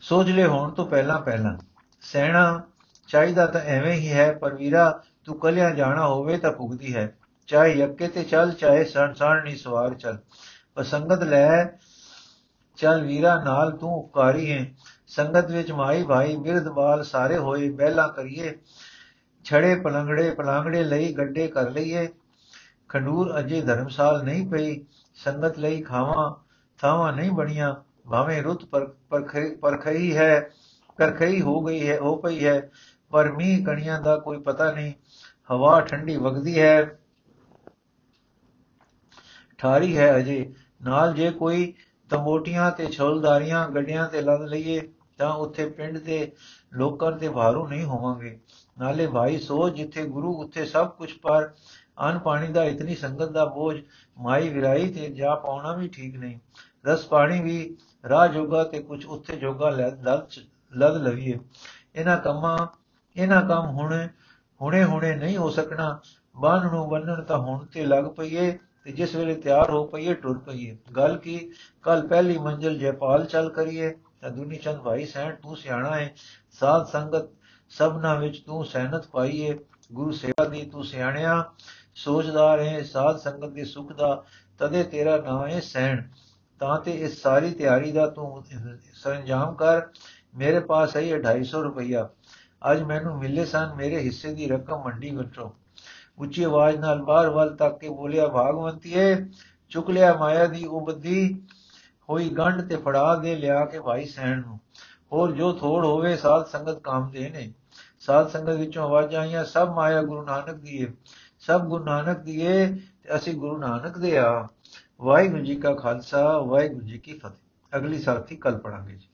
ਸੋਜਲੇ ਹੋਣ ਤੋਂ ਪਹਿਲਾਂ ਪਹਿਲਾਂ। ਸੈਣਾ ਚਾਹੀਦਾ ਤਾਂ ਐਵੇਂ ਹੀ ਹੈ, ਪਰ ਵੀਰਾ, ਤੂੰ ਕੱਲਿਆ ਜਾਣਾ ਹੋਵੇ ਤਾਂ ਭੁਗਦੀ ਹੈ। ਚਾਹੇ ਯੱਕੇ ਤੇ ਚੱਲ, ਚਾਹੇ ਸਣ ਨਹੀਂ, ਸਵਾਰ ਚੱਲ। ਪਸੰਗਤ ਲੈ, ਚੱਲ ਵੀਰਾ, ਨਾਲ ਤੂੰ ਉਪਕਾਰੀ ਹੈ। ਸੰਗਤ ਵਿੱਚ ਮਾਈ ਭਾਈ, ਬਿਰਧ ਬਾਲ ਸਾਰੇ ਹੋਏ, ਬਹਿਲਾ ਕਰੀਏ। ਛੜੇ ਪਲੰਗੜੇ, ਪਲਾਂਗੜੇ ਲਈ ਗੱਡੇ ਕਰ ਲਈਏ। ਖੰਡੂਰ ਅਜੇ ਧਰਮਸਾਲ ਨਹੀਂ ਪਈ। ਸੰਗਤ ਲਈ ਖਾਵਾਂ, ਥਾਵਾਂ ਨਹੀਂ ਬਣੀਆਂ। ਭਾਵੇਂ ਰੁੱਤ ਪਰ ਪਰਖਈ ਹੈ, ਪਰਖਈ ਹੋ ਗਈ ਹੈ, ਹੋ ਪਈ ਹੈ। ਪਰ ਮੀਂਹ ਕਣੀਆਂ ਦਾ ਕੋਈ ਪਤਾ ਨਹੀਂ। ਹਵਾ ਠੰਡੀ ਵਗਦੀ ਹੈ। ਠਾਰੀ ਹੈ ਅਜੇ। ਨਾਲ ਜੇ ਕੋਈ ਤਮੋਟੀਆਂ ਤੇ ਛੋਲਦਾਰੀਆਂ ਗੱਡੀਆਂ ਤੇ ਲੱਦ ਲਈਏ, ਤਾਂ ਉੱਥੇ ਪਿੰਡ ਦੇ ਲੋਕਾਂ ਤੇ ਭਾਰੂ ਨਹੀਂ ਹੋਵਾਂਗੇ। ਨਾਲੇ ਭਾਈ ਸੋਚ ਜਿੱਥੇ ਗੁਰੂ, ਉੱਥੇ ਸਭ ਕੁਝ, ਪਰ ਅਨ ਪਾਣੀ ਦਾ ਇਤਨੀ ਸੰਗਤ ਦਾ ਬੋਝ, ਮਾਈ ਵਿਰਾਈ ਤੇ ਜਾ ਪਾਉਣਾ ਵੀ ਠੀਕ ਨਹੀਂ। ਰਸ ਪਾਣੀ ਵੀ ਰਾਹ ਜੋਗਾ ਤੇ ਕੁਝ ਉੱਥੇ ਜੋਗਾ ਲੱਦ ਲੱਦ ਲਵੀਏ। ਇਹਨਾਂ ਕੰਮਾਂ, ਇਹਨਾਂ ਕੰਮ ਹੁਣ ਹੁਣੇ ਹੁਣੇ ਨਹੀਂ ਹੋ ਸਕਣਾ। ਬੰਨ ਨੂੰ ਬੰਨਣ ਤਾਂ ਹੁਣ ਤੇ ਲੱਗ ਪਈਏ। ਤੇ ਜਿਸ ਵੇਲੇ ਤਿਆਰ ਹੋ ਪਈਏ, ਟੁਰ ਪਈਏ। ਗੱਲ ਕੀ ਕੱਲ ਪਹਿਲੀ ਮੰਜ਼ਲ ਜੈਪਾਲ ਚੱਲ ਕਰੀਏ, ਤਾਂ ਦੁਨੀ ਚੰਦ ਭਾਈ ਸੈਣ ਤੂੰ ਸਿਆਣਾ ਹੈ ਸਾਧ ਸੰਗਤ ਸਭਨਾ ਵਿੱਚ ਤੂੰ ਸਹਿਨਤ ਪਾਈਏ। ਗੁਰੂ ਸੇਵਾ ਦੀ ਤੂੰ ਸਿਆਣਿਆ, ਸੋਚਦਾਰ ਹੈ ਸਾਧ ਸੰਗਤ ਦੇ ਸੁਖ ਦਾ ਤਦੇ ਤੇਰਾ ਨਾਮ ਹੈ ਸੈਣ ਤਾਂ ਤੇ ਇਸ ਸਾਰੀ ਤਿਆਰੀ ਦਾ ਤੂੰ ਸੰਜਾਮ ਕਰ। ਮੇਰੇ ਪਾਸ ਹੈ 250 ਰੁਪਇਆ ਅੱਜ ਮੈਨੂੰ ਮਿਲੇ ਸਨ, ਮੇਰੇ ਹਿੱਸੇ ਦੀ ਰਕਮ ਮੰਡੀ ਵਿੱਚੋਂ ਉੱਚੀ ਆਵਾਜ਼ ਨਾਲ ਬਾਹਰ ਵੱਲ ਤੱਕ ਕੇ ਬੋਲਿਆ ਭਾਗਵੰਤੀਏ ਚੁੱਕ ਲਿਆ ਮਾਇਆ ਦੀ ਉਹ ਬੱਦੀ ਹੋਈ ਗੰਢ ਤੇ ਫੜਾ ਦੇ ਲਿਆ ਕੇ ਭਾਈ ਸੈਣ ਨੂੰ। ਹੋਰ ਜੋ ਥੋੜ ਹੋਵੇ, ਸਾਧ ਸੰਗਤ ਕਾਮ ਦੇ ਨੇ। ਸਾਧ ਸੰਗਤ ਵਿੱਚੋਂ ਆਵਾਜ਼ਾਂ ਆਈਆਂ, ਸਭ ਮਾਇਆ ਗੁਰੂ ਨਾਨਕ ਦੀ ਹੈ ਸਭ ਗੁਰੂ ਨਾਨਕ ਦੀ ਹੈ ਤੇ ਅਸੀਂ ਗੁਰੂ ਨਾਨਕ ਦੇ ਆ। ਵਾਹਿਗੁਰੂ ਜੀ ਕਾ ਖਾਲਸਾ, ਵਾਹਿਗੁਰੂ ਜੀ ਕੀ ਫਤਿਹ। ਅਗਲੀ ਸਾਥੀ ਕੱਲ ਪੜਾਂਗੇ ਜੀ।